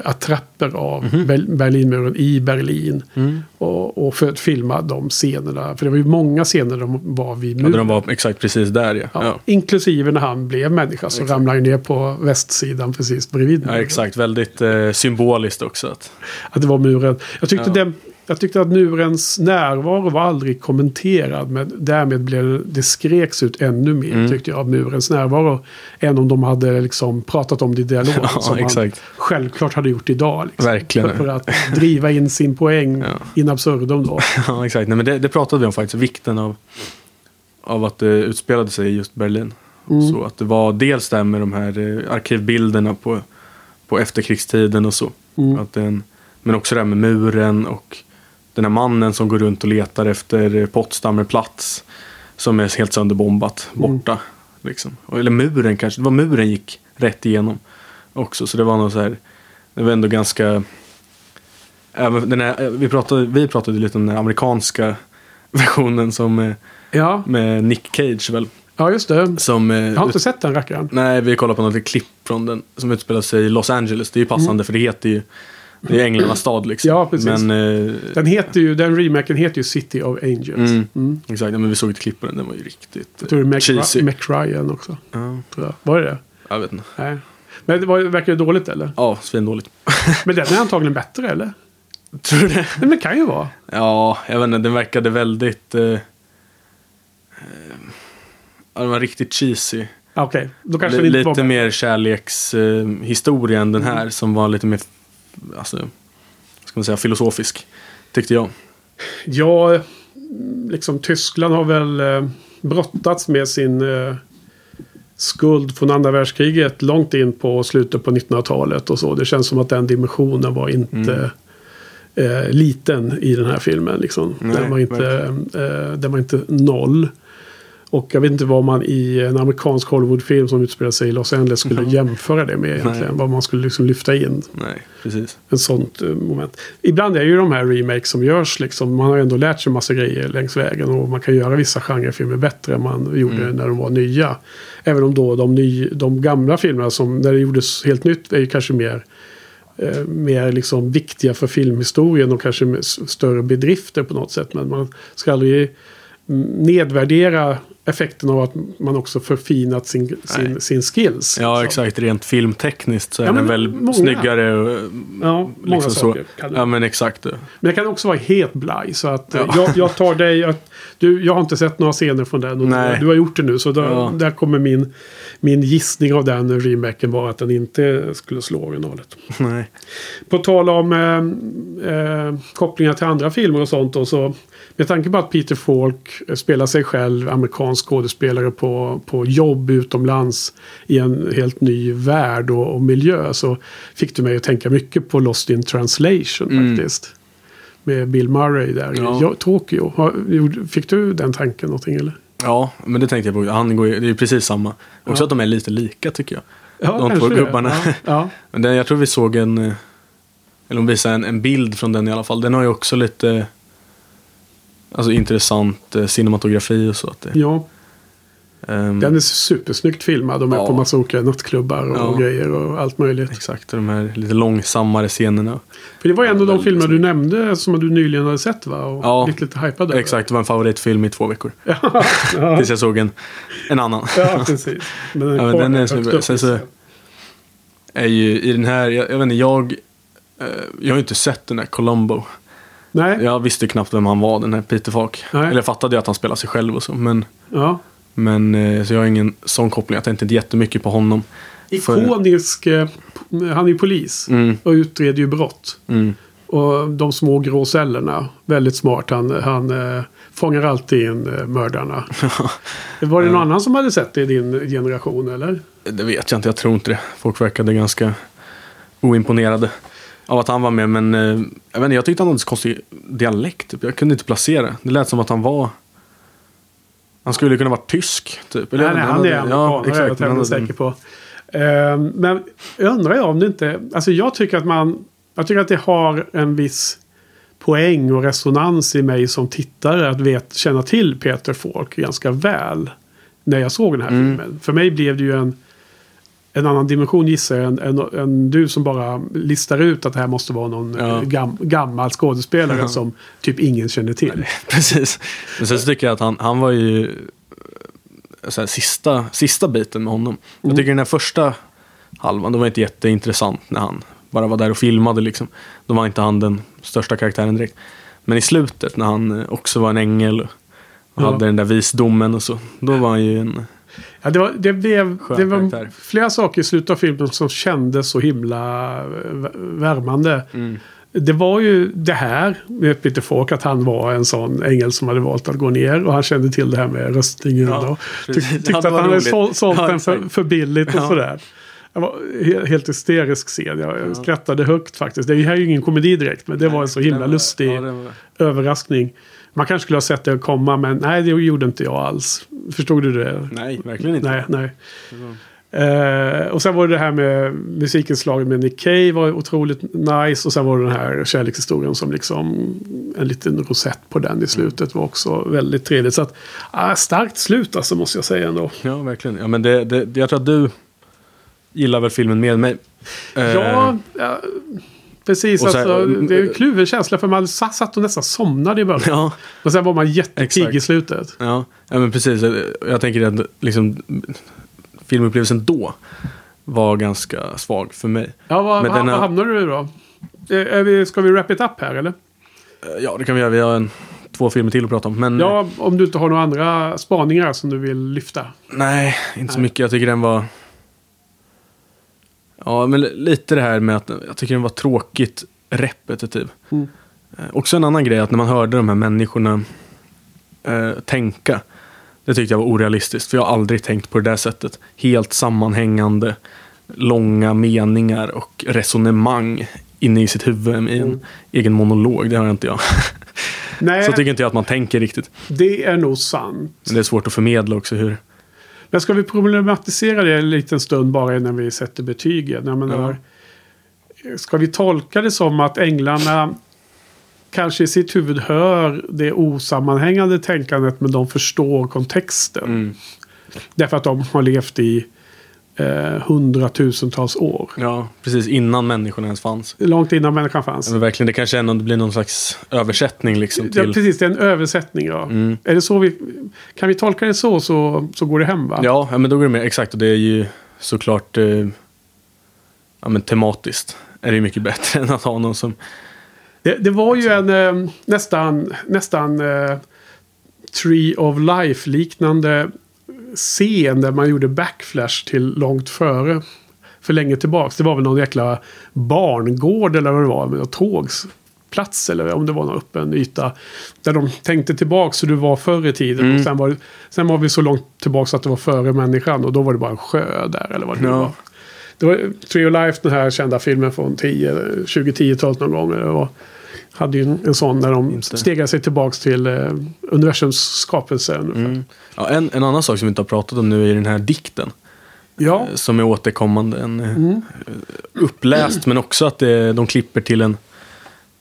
attrapper av. Ber- Berlinmuren i Berlin. Mm. Och, och för att filma de scenerna. För det var ju många scener de var vid Ja, muren. där de var exakt precis där ja. Ja, Ja. Inklusive när han blev människa så Exakt. ramlade han ner på västsidan precis bredvid. Ja, muren. exakt. Väldigt eh, symboliskt också. Att, Att det var muren. Jag tyckte, Ja. den, jag tyckte att murens närvaro var aldrig kommenterad. Men därmed blev det, det skreks ut ännu mer Mm. tyckte jag av murens närvaro. Än om de hade liksom pratat om det i dialog. Ja, som man exakt. självklart hade gjort idag. Liksom. Verkligen. För, för att driva in sin poäng Ja. in absurdum då. ja, exakt. Nej, men det, det pratade vi om faktiskt. Vikten av, av att det utspelade sig i just Berlin. Mm. Så att det var dels det här med de här eh, arkivbilderna på, på efterkrigstiden och så. Mm. Att den, men också det här med muren och den här mannen som går runt och letar efter eh, Potsdamer plats. Som är helt sönderbombat, borta. Liksom. Och- Eller muren kanske, det var muren gick rätt igenom också. Så det var nog så här, det var ändå ganska... Även här, vi, pratade, vi pratade lite om den amerikanska versionen som eh, Ja, med Nick Cage väl. ja, just det. Som, eh, Jag har inte sett den rackaren. Nej, vi kollar på något klipp från den som utspelar sig i Los Angeles. Det är ju passande för det heter ju det är Änglarnas stad liksom. Mm. Ja, precis. Men, eh, Den, heter ju, den remaken heter ju City of Angels. Mm. Mm. exakt, ja, men vi såg ett klipp på den. Den var ju riktigt Jag tror det är Mac, Ryan också. Ja. Var det det? jag vet inte. Nej. Men det var, verkar det dåligt eller? Ja, svindåligt. Men den är antagligen bättre eller? Tror du det? Nej, men det kan ju vara. Ja, jag vet inte. Den verkade väldigt... Eh, eh, ja, den var riktigt cheesy. Ja, Okej, då kanske L- det inte lite var mer kärlekshistoria eh, än den Mm. här som var lite mer, alltså, ska man säga, filosofisk. Tyckte jag. Ja, liksom Tyskland har väl eh, brottats med sin eh, skuld från andra världskriget långt in på slutet på 1900-talet och så. Det känns som att den dimensionen var inte eh, liten i den här filmen. Liksom. Nej, den, var inte, eh, den var inte noll. Och jag vet inte vad man i en amerikansk Hollywoodfilm som utspelar sig i Los Angeles skulle Ja. jämföra det med egentligen. Nej. Vad man skulle liksom lyfta in. Nej, precis. En sånt eh, moment. Ibland är ju de här remakes som görs liksom. Man har ju ändå lärt sig massa grejer längs vägen. Och man kan göra vissa genrefilmer bättre än man gjorde Mm. när de var nya. Även om då de, ny, de gamla filmerna som när det gjordes helt nytt är ju kanske mer eh, mer liksom viktiga för filmhistorien och kanske med större bedrifter på något sätt. Men man ska aldrig mm, nedvärdera effekten av att man också förfinat sin, sin, sin skills. Ja, liksom. exakt. Rent filmtekniskt så är Ja, den väl många. snyggare. Och, Ja, många liksom så. saker det Ja, men exakt. Men det kan också vara helt blaj. Så att eh, Ja. jag, jag tar dig att... Du, jag har inte sett några scener från den. Och Nej. du, du har gjort det nu. Så då, Ja. där kommer min, min gissning av den remaken vara att den inte skulle slå originalet. Nej. På tal om eh, eh, kopplingar till andra filmer och sånt. Och så, med tanke på att Peter Falk spelar sig själv, amerikansk skådespelare på, på jobb utomlands i en helt ny värld och, och miljö. Så fick du mig att tänka mycket på Lost in translation Mm. faktiskt. Med Bill Murray där Ja. i Tokyo. Fick du den tanken någonting eller? Ja, men det tänkte jag på. Han går det är precis samma. Också Ja. att de är lite lika tycker jag. Ja, De två gubbarna. Ja, ja. Men den, jag tror vi såg en, eh, eller de visade en, en bild från den i alla fall. Den har ju också lite, alltså intressant eh, cinematografi och så. Att det, ja. ehm, Den är supersnyggt filmad. De är Ja. på massa olika nattklubbar och Ja. grejer och allt möjligt. Exakt, och de här lite långsammare scenerna. För det var en av de filmer du snyggt. nämnde som du nyligen hade sett va? Och Ja. blivit lite hypad över. Exakt, det var en favoritfilm i två veckor. ja, Tills jag såg en, en annan. ja, precis. Men den, Ja, men den är upp sen så-. Är ju i den här, jag, jag vet inte, jag, eh, jag har ju inte sett den här Columbo. Nej, Jag visste knappt vem han var, den här Peter Falk. Nej. Eller jag fattade ju att han spelar sig själv och så. Men, ja. men eh, så jag har ingen sån koppling. Jag tänkte inte jättemycket på honom. För- Ikonisk. eh, Han är ju polis. Mm, Och utreder ju brott. mm. Och de små grå cellerna. Väldigt smart. Han, han eh, fångar alltid in eh, mördarna. Var det någon annan som hade sett det i din generation eller? Det vet jag inte, jag tror inte det. Folk verkade ganska oimponerade av att han var med. Men eh, jag, vet inte, jag tyckte han hade så konstig dialekt. Typ. Jag kunde inte placera. Det lät som att han var... Han skulle kunna vara tysk. Typ. Eller, nej, nej, han är amerikan. Ja, exakt. Jag är jag säker på. Uh, men undrar jag om det inte... Alltså jag tycker att man... Jag tycker att det har en viss poäng och resonans i mig som tittare att vet, känna till Peter Falk ganska väl. När jag såg den här mm. filmen. För mig blev det ju en en annan dimension gissar jag än, än, än, du som bara listar ut att det här måste vara någon ja. gam, gammal skådespelare ja. som typ ingen känner till. Nej, precis. Men sen så tycker jag att han, han var ju så här, sista, sista biten med honom. Mm. Jag tycker den här första halvan, det var inte jätteintressant när han bara var där och filmade liksom. Då var inte han den största karaktären direkt. Men i slutet när han också var en ängel och ja. hade den där visdomen och så. Då var han ju en Ja, det, var, det, blev, det var flera saker i slutet av filmen som kändes så himla värmande. Mm. Det var ju det här med Peter Falk att han var en sån ängel som hade valt att gå ner. Och han kände till det här med röstningen. Ja, och tyck, tyckte att han hade sålt, ja, den för, för billigt och ja. sådär. Det var helt hysterisk scen. Jag ja. skrattade högt faktiskt. Det här är ju ingen komedi direkt. Men det var en så himla lustig ja, överraskning. Man kanske skulle ha sett det komma men nej det gjorde inte jag alls. Förstod du det? Nej, verkligen inte. Nej, nej. Uh, och sen var det det här med musikinslaget med Nick Cave var otroligt nice. Och sen var det den här kärlekshistorien som liksom en liten rosett på den i slutet var också väldigt trevligt. Så att, uh, starkt slut alltså måste jag säga ändå. Ja, verkligen. Ja, men det, det, jag tror att du gillar väl filmen med mig. Uh, ja, Precis, och sen, alltså, det är en kluven känsla för man satt och nästan somnade i början. Ja, och sen var man jättepigg i slutet. Ja, ja, men precis. Jag tänker att liksom, filmupplevelsen då var ganska svag för mig. Ja, vad, vad, vad hamnade du då? Är vi, ska vi wrap it up här eller? Ja, det kan vi göra. Vi har en, två filmer till att prata om. Men, ja, om du inte har några andra spaningar som du vill lyfta. Nej, inte nej. så mycket. Jag tycker den var Ja, men lite det här med att jag tycker den var tråkigt repetitiv. Mm. Eh, också en annan grej att när man hörde de här människorna eh, tänka. Det tyckte jag var orealistiskt. För jag har aldrig tänkt på det där sättet. Helt sammanhängande, långa meningar och resonemang inne i sitt huvud i en mm. egen monolog. Det har inte jag. Nej, Så tycker inte jag att man tänker riktigt. Det är nog sant. Men det är svårt att förmedla också hur men ska vi problematisera det en liten stund bara innan vi sätter betygen? Jag menar, ja. Ska vi tolka det som att änglarna kanske i sitt huvud hör det osammanhängande tänkandet men de förstår kontexten. Mm. Därför att de har levt i eh, hundratusentals år. Ja, precis innan människorna ens fanns. Långt innan människan fanns. men verkligen, det kanske ändå blir någon slags översättning. Liksom, till... Ja, precis. Det är en översättning. Ja. Mm. Är det så vi, kan vi tolka det så, så, så går det hem va? Ja, men då går det med. Exakt, och det är ju såklart eh, ja, men tematiskt. Är det mycket bättre än att ha någon som... Det, det var ju en eh, nästan, nästan eh, Tree of Life liknande scen där man gjorde backflash till långt före. För länge tillbaks. Det var väl någon jäkla barngård eller vad det var. Med tågsplats eller om det var någon öppen yta. Där de tänkte tillbaks hur det var förr i tiden. Mm. Och sen, var, sen var vi så långt tillbaks att det var före människan. Och då var det bara en sjö där eller vad det ja. var. Det var Tree of Life, den här kända filmen från 2010-talet någon gång. Det var, hade ju en, sån när de Inte. stegade sig tillbaks till eh, universums skapelse. Mm. Ja, en, en annan sak som vi inte har pratat om nu är den här dikten. Ja. Eh, som är återkommande. En, eh, mm. Uppläst men också att det, de klipper till en,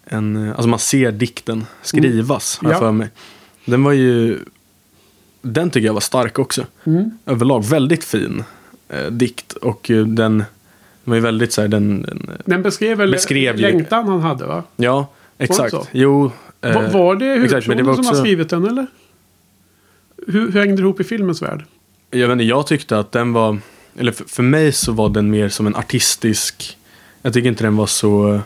en... Eh, alltså man ser dikten skrivas, mm. har jag för mig. Den var ju... Den tycker jag var stark också. Mm. Överlag väldigt fin eh, dikt. Och den, den var ju väldigt så här, den, den, den beskrev väl beskrev längtan han hade va? Ja, Exakt. Jo. Eh, var, var det huvudpersonen också... som har skrivit den eller? Hur, hur hängde det ihop i filmens värld? Jag, vet inte, jag tyckte att den var, eller för, för mig så var den mer som en artistisk, jag tycker inte den var så,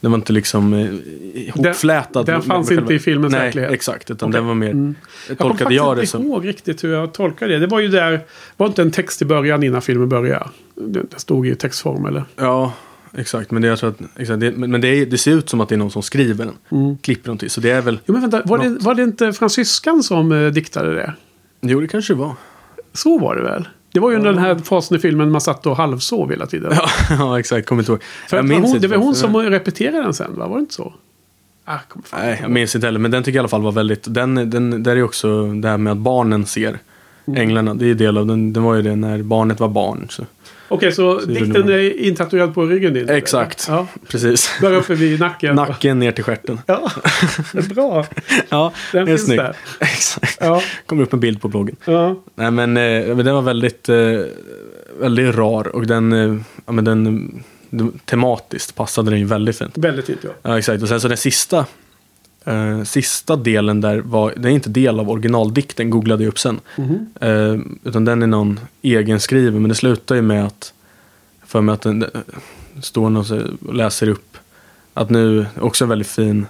den var inte liksom eh, ihopflätad. Den, den fanns med, inte i filmens nej, verklighet? Nej, exakt. Utan okay. den var mer, mm. tolkade jag, jag det som. Jag kommer inte ihåg riktigt hur jag tolkade det. Det var ju där, var inte en text i början innan filmen började? Det stod i textform eller? Ja, exakt. Men det, jag tror att, exakt, det, men det, är, det ser ut som att det är någon som skriver den. Mm. Klipper någonting. Så det är väl... Jo, men vänta, var det, var det inte fransyskan som eh, diktade det? Jo, det kanske det var. Så var det väl? Det var ju under den här fasen i filmen man satt och halvsov hela tiden. Ja, ja exakt. Kommer inte ihåg. För Jag minns hon, det var hon som repeterade den sen, va? Var det inte så? Ah. Nej, jag minns inte heller. Men den tycker jag i alla fall var väldigt... Den, den, där är också det här med att barnen ser Mm. änglarna. Det är del av den. Den var ju det när barnet var barn. Så. Okej, så, det är dikten är intatuerad på ryggen din? Exakt. Ja, Precis. där uppe vid nacken. Nacken ner till stjärten. Ja, bra. Ja, Den det är finns snyggt. där. Exakt. Ja, Kommer upp en bild på bloggen. ja. Nej men, eh, den var väldigt, eh, väldigt rar och den, eh, ja, men den, den tematiskt passade den ju väldigt fint. Väldigt fint ja. Ja exakt och sen så den sista, eh, sista delen där var, den är inte del av originaldikten googlade jag upp sen. Mhm. Eh, utan den är någon egenskriven men det slutar ju med att, för mig att den, det står någon och läser upp att nu, också en väldigt fin,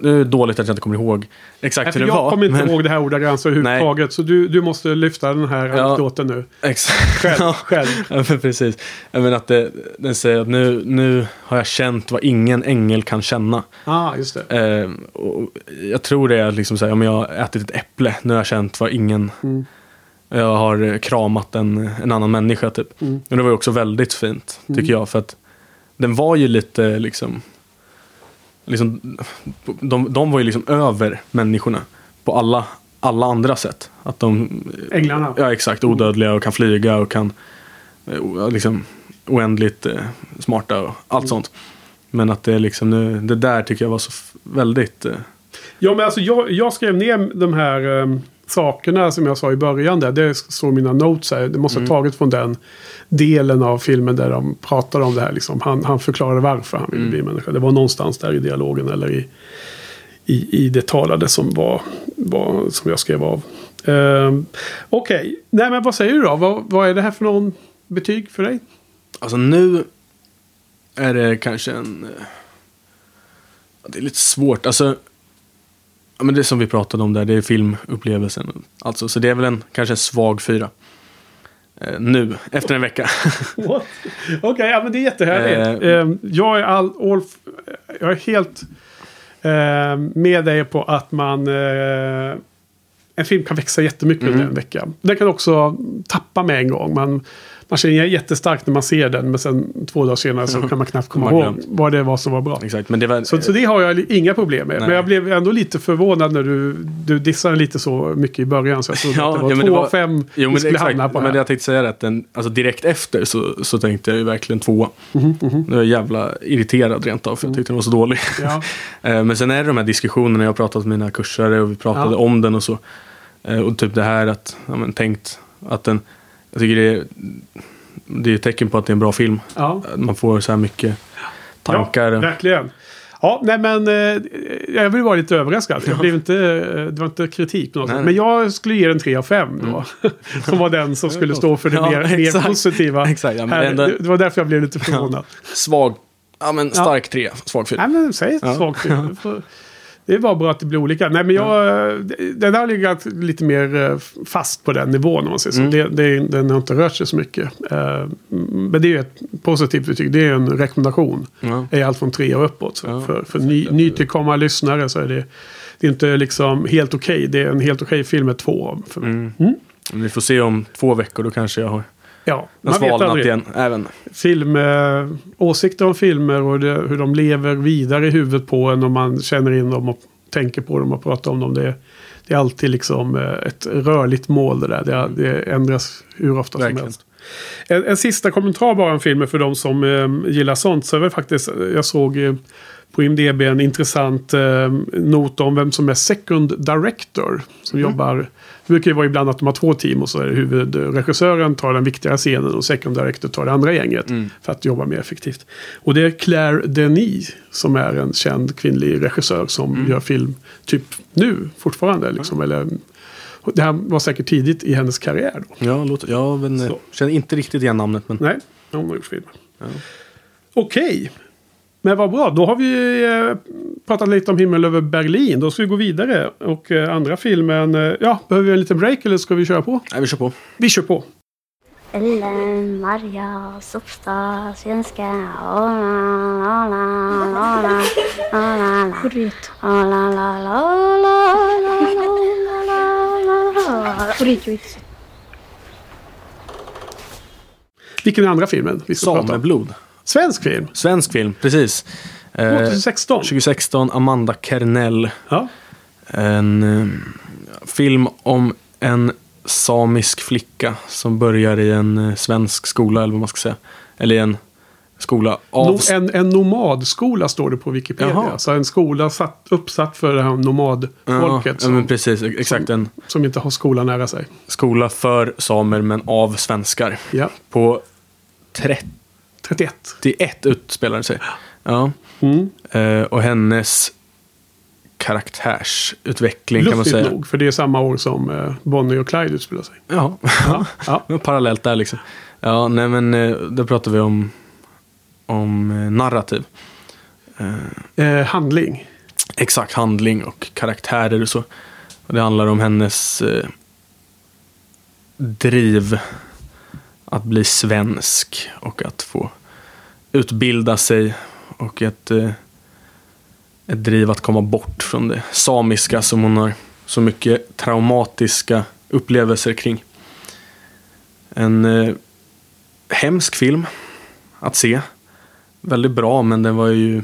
nu är det dåligt att jag inte kommer ihåg exakt Nej, hur det jag var. kommer inte men- ihåg det här ordagrant överhuvudtaget. Så du, du måste lyfta den här Ja. anekdoten nu. Exakt. Själv. Ja. själv. Ja, men precis. Jag menar att det, den säger att nu, nu har jag känt vad ingen ängel kan känna. ah, just det. Eh, och jag tror det är liksom så här, om jag har ätit ett äpple, nu har jag känt vad ingen... Mm. Jag har kramat en, en annan människa typ. Mm. Och det var ju också väldigt fint, tycker Mm. jag. För att den var ju lite liksom... liksom de, de var ju liksom över människorna på alla, alla andra sätt. Att de Änglarna. Ja, exakt. Odödliga och kan flyga och kan eh, liksom oändligt eh, smarta och allt sånt. Men att det liksom nu, det där tycker jag var så väldigt... Eh, Ja, men alltså jag, jag skrev ner de här um, sakerna som jag sa i början där. Det står mina notes här. Det måste ha tagit från den delen av filmen där de pratar om det här. Liksom. Han, han förklarade varför han ville bli människa. Det var någonstans där i dialogen eller i, i, i det talade som var, var som jag skrev av. Um, Okej, nej men vad säger du då? Vad, vad är det här för någon betyg för dig? alltså nu är det kanske en... Eh, det är lite svårt. Alltså, ja, men det som vi pratade om där, det är filmupplevelsen. Alltså, så det är väl en, kanske en svag fyra. Eh, nu, efter en vecka. Okej, ja, men det är jättehärligt. Eh. Eh, jag, är all, all, jag är helt eh, med dig på att man... Eh, en film kan växa jättemycket Mm. under en vecka. Den kan också tappa med en gång. Man, man känner jättestarkt när man ser den. Men sen två dagar senare så kan man knappt komma Man ihåg vad det var som var bra. Exakt, men det var... Så, så det har jag inga problem med. Nej. Men jag blev ändå lite förvånad när du, du dissade lite så mycket i början. Så jag trodde Ja, att det var ja, två det av var- fem Jo, vi men, det, skulle exakt, hamna på men här. jag tänkte säga är att den, alltså direkt efter så, så tänkte jag ju verkligen tvåa. Mhm, Nu är jag jävla irriterad rent av för jag tyckte den var så dålig. Ja. Eh, men sen är det de här diskussionerna, jag har pratat med mina kursare och vi pratade Ja. om den och så. Eh, och typ det här att, ja, men, tänkt att den, jag tycker det är, det är ett tecken på att det är en bra film. Ja. Man får så här mycket tankar. Ja, verkligen. Ja, nej men eh, jag vill vara lite överraskad. Det, blev inte, eh, det var inte kritik på något sätt. Men jag skulle ge den 3 av 5 då. Mm. som var den som skulle stå för det ja, mer, mer, positiva. Exakt, ja, men det, det var därför jag blev lite förvånad. Svag. Ja men stark 3, svag 4. Nej men säg svag 4. Det Det bara bra att det blir olika. Nej men jag, eh, den har legat lite mer eh, fast på den nivån om man säger så. Mm. Det, det, den har inte rört sig så mycket. Eh, Men det är ju ett positivt betyg. Det är en rekommendation. Ja. är allt från tre och uppåt. För, för ny, nytillkomna lyssnare så är det, det är inte liksom helt okej. Det är en helt okej film med två. För mig. Mm. Mm. Vi får se om två veckor, då kanske jag har Ja, man vet aldrig. igen. Även. Film, eh, åsikter om filmer och det, hur de lever vidare i huvudet på en. Och man känner in dem och tänker på dem och pratar om dem. Det, det är alltid liksom eh, ett rörligt mål det där. Det, det ändras hur ofta Verkligen. som helst. En, en sista kommentar bara om filmen för de som eh, gillar sånt. Så är det faktiskt, jag såg eh, på IMDB en intressant eh, not om vem som är second director. Som jobbar, det brukar ju vara ibland att de har två team och så är det huvudregissören tar den viktiga scenen och second director tar det andra gänget. För att jobba mer effektivt. Och det är Claire Denis som är en känd kvinnlig regissör som gör film typ nu fortfarande. Liksom, eller, det här var säkert tidigt i hennes karriär. Då. Ja, låt, vet inte, Så. känner inte riktigt igen namnet. Men... Nej, hon har gjort filmer. Okej. Men vad bra, då har vi eh, pratat lite om Himmel över Berlin. Då ska vi gå vidare. Och eh, andra filmen, eh, ja, behöver vi en liten break eller ska vi köra på? Nej, vi kör på. Vi kör på. Ellen, Maria, Sopstad, svenska. Oh. Oh. Vilken är andra filmen vi ska prata om? Sameblod. Svensk film. Svensk film, precis. Eh, 2016. 2016, Amanda Kernell. Ja. En eh, film om en samisk flicka som börjar i en eh, svensk skola, eller vad man ska säga. Eller i en skola av... No, en, en nomadskola står det på Wikipedia. Jaha. Så en skola satt, uppsatt för det här nomadfolket ja, som, precis, exakt. En som inte har skolan nära sig. skola för samer, men av svenskar. Ja. På 30 31. 91 utspelar det sig. Ja. Mm. Eh, och hennes karaktärsutveckling kan man Lustigt säga. nog, för det är samma år som eh, Bonnie och Clyde utspelar sig. Ja, Ja. Ja. Parallellt där liksom. Ja, nej men eh, då pratar vi om, om eh, narrativ. Eh, handling. Exakt handling och karaktärer och så. Och det handlar om hennes eh, driv att bli svensk och att få utbilda sig och ett, eh, ett driv att komma bort från det samiska som hon har så mycket traumatiska upplevelser kring. En eh, hemsk film att se. Väldigt bra men den var ju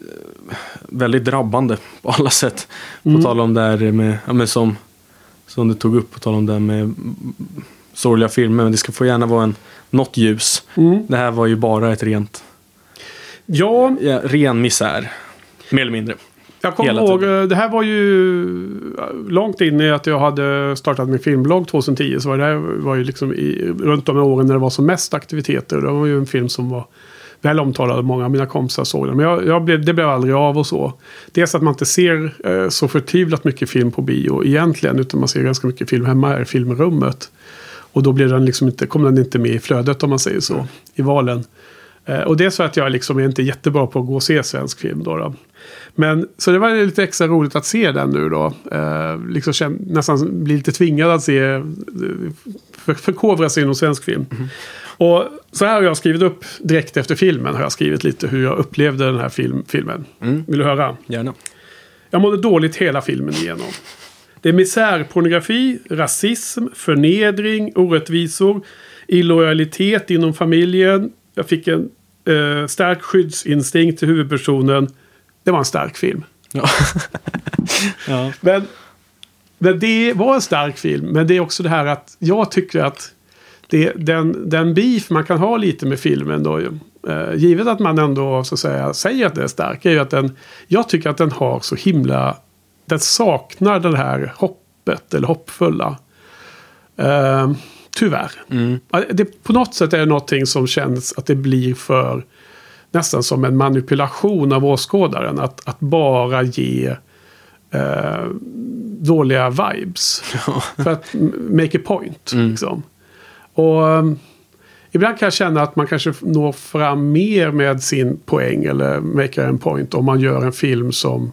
eh, väldigt drabbande på alla sätt. På Mm. tal om det här med, ja, men som, som du tog upp, på tal om det här med sorgliga filmer. Men det ska få gärna vara en, något ljus. Mm. Det här var ju bara ett rent, Ja, ja, ren misär. Mer eller mindre. jag kommer ihåg. tiden. eh, Det här var ju långt in i att jag hade startat min filmblogg 2010. Så var det här var ju liksom i, runt de åren när det var som mest aktiviteter. Det var ju en film som var väl omtalad. Många av mina kompisar såg den. Men jag, jag blev, det blev aldrig av och så. Dels att man inte ser eh, så förtvivlat mycket film på bio egentligen. Utan man ser ganska mycket film hemma här i filmrummet. Och då blir den liksom inte, kom den inte med i flödet om man säger så. I valen. Eh, och det är så att jag liksom är inte jättebra på att gå och se svensk film. Då, då. Men så det var lite extra roligt att se den nu då. Eh, liksom känn, nästan bli lite tvingad att se, för, förkovra sig inom svensk film. Och så här har jag skrivit upp direkt efter filmen. Har jag skrivit lite hur jag upplevde den här film, filmen. Mm. Vill du höra? Gärna. Jag mådde dåligt hela filmen igenom. Det är misärpornografi, rasism, förnedring, orättvisor, illojalitet inom familjen. Jag fick en eh, stark skyddsinstinkt till huvudpersonen. Det var en stark film. Ja. ja. Men, men det var en stark film. Men det är också det här att jag tycker att det, den, den beef man kan ha lite med filmen då. Eh, givet att man ändå så att säga säger att det är stark. Är ju att den, jag tycker att den har så himla. Den saknar det här hoppet eller hoppfulla. Eh, tyvärr. Mm. Det, på något sätt är det någonting som känns att det blir för nästan som en manipulation av åskådaren. Att, att bara ge eh, dåliga vibes. För att make a point. Liksom. Och um, ibland kan jag känna att man kanske når fram mer med sin poäng eller make en point om man gör en film som,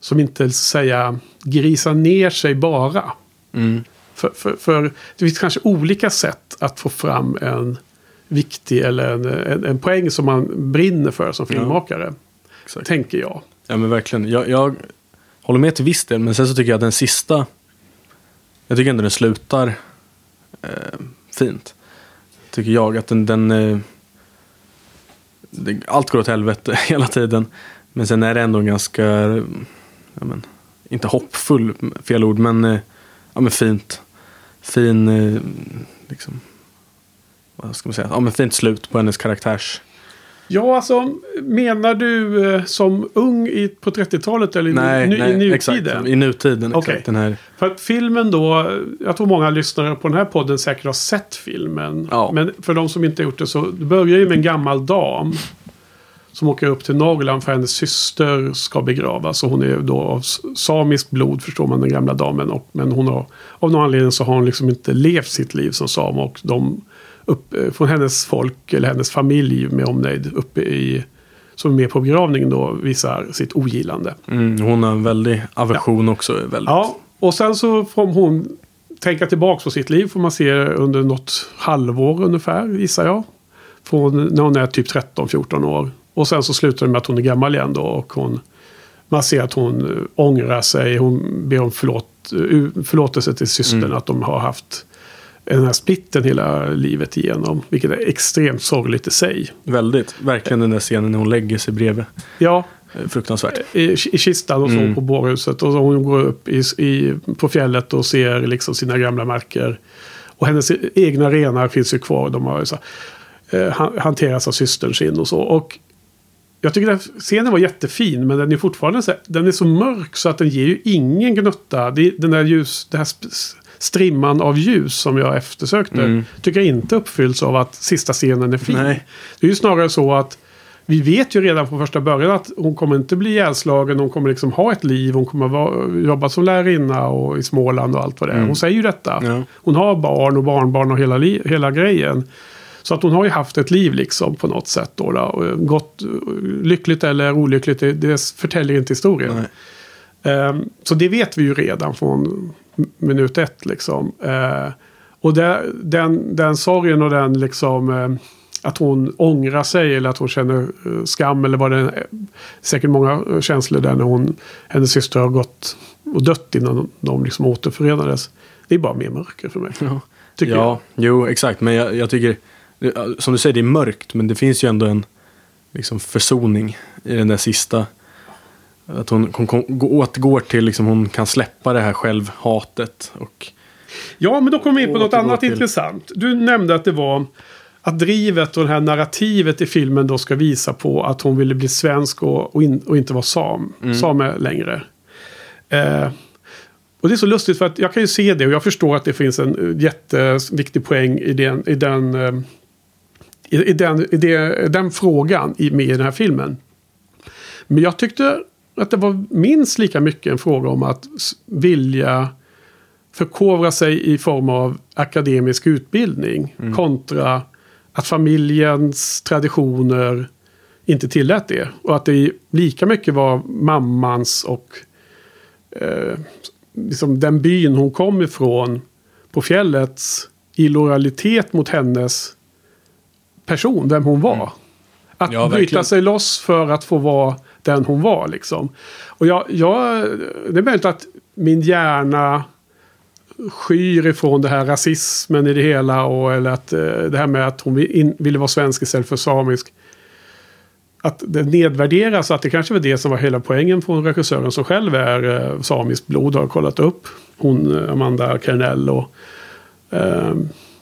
som inte säga grisar ner sig bara. Mm. För, för, för det finns kanske olika sätt att få fram en viktig eller en, en, en poäng som man brinner för som filmmakare. Exakt. Tänker jag. Ja men verkligen. Jag, jag håller med till viss del. Men sen så tycker jag att den sista. Jag tycker ändå den slutar eh, fint. Tycker jag. Att den. den eh, det, allt går åt helvete hela tiden. Men sen är det ändå en ganska. Ja, men, inte hoppfull, fel ord. Men, eh, ja, men fint. Fin. Eh, liksom, vad ska man säga? Ja men fint slut på hennes karaktärs. Ja, alltså menar du eh, som ung i, på 30-talet eller i, Nej, nu, i nej nutiden? exakt. I nutiden. Okej. Exakt, den här. För att filmen då, jag tror många lyssnare på den här podden säkert har sett filmen. Ja. Men för de som inte har gjort det så det börjar ju med en gammal dam. Som åker upp till Norrland för hennes syster ska begravas. Och hon är då av samiskt blod förstår man den gamla damen. Och, men hon har, av någon anledning så har hon liksom inte levt sitt liv som sam. Och de upp, eh, från hennes folk eller hennes familj med omnejd uppe i som är med på begravningen då visar sitt ogillande. Mm, hon har en väldig aversion också. Väldigt. Ja, och sen så får hon tänka tillbaka på sitt liv får man se under något halvår ungefär, gissar jag. Från när hon är typ 13-14 år. Och sen så slutar det med att hon är gammal igen då. Och hon, man ser att hon eh, ångrar sig. Hon ber om förlåt, eh, förlåtelse till systern Mm. att de har haft den här splitten hela livet igenom. Vilket är extremt sorgligt i sig. Väldigt. Verkligen den där scenen när hon lägger sig bredvid. Ja, Eh, Fruktansvärt. i, i kistan och så Mm. på bårhuset. Och så hon går upp i, i, på fjället och ser liksom sina gamla marker. Och hennes egna renar finns ju kvar. De har ju så, eh, han- hanteras av systern sin och så. Och jag tycker den scenen var jättefin. Men den är fortfarande så, den är så mörk så att den ger ju ingen gnutta. Det, den där ljus, det här strimman av ljus som jag eftersökte. Mm. Tycker jag inte uppfylls av att sista scenen är fin. Nej. Det är ju snarare så att vi vet ju redan från första början att hon kommer inte bli ihjälslagen. Hon kommer liksom ha ett liv. Hon kommer vara, jobba som lärarinna och i Småland och allt vad det är. Mm. Hon säger ju detta. Ja. Hon har barn och barnbarn och hela, hela grejen. Så att hon har ju haft ett liv liksom på något sätt. Då, då. Och Gått eh, lyckligt eller olyckligt, det, det förtäljer inte historien. Ehm, så det vet vi ju redan från minut ett. Liksom. Eh, och det, den, den sorgen och den liksom eh, att hon ångrar sig eller att hon känner eh, skam eller vad det är. Säkert många eh, känslor där när hon, hennes syster har gått och dött innan de liksom återförenades. Det är bara mer mörker för mig. Ja. Tycker ja, jo exakt. Men jag, jag tycker, som du säger, det är mörkt. Men det finns ju ändå en liksom, försoning i den där sista. Att hon, hon, återgår till, liksom, hon kan släppa det här självhatet. Och, Ja, men då kommer vi in på något annat till- intressant. Du nämnde att det var att drivet och det här narrativet i filmen då ska visa på att hon ville bli svensk och, och, in, och inte vara sam, same längre. Eh, och det är så lustigt för att jag kan ju se det och jag förstår att det finns en eh, jätteviktig poäng i den, i den, eh, i, i den, i det, den frågan i, med i den här filmen. Men jag tyckte att det var minst lika mycket en fråga om att vilja förkovra sig i form av akademisk utbildning kontra att familjens traditioner inte tillät det. Och att det lika mycket var mammans och eh, liksom den byn hon kom ifrån på fjällets illojalitet mot hennes person, vem hon var. Att Ja, bryta verkligen. sig loss för att få vara den hon var. Liksom. Och jag, jag, det är möjligt att min hjärna skyr ifrån det här rasismen i det hela. Och, eller att eh, det här med att hon in, ville vara svensk istället för samisk. Att det nedvärderas. Att det kanske var det som var hela poängen från regissören som själv är eh, samiskt blod. Har kollat upp. Hon eh, Amanda Kernell. Och, eh,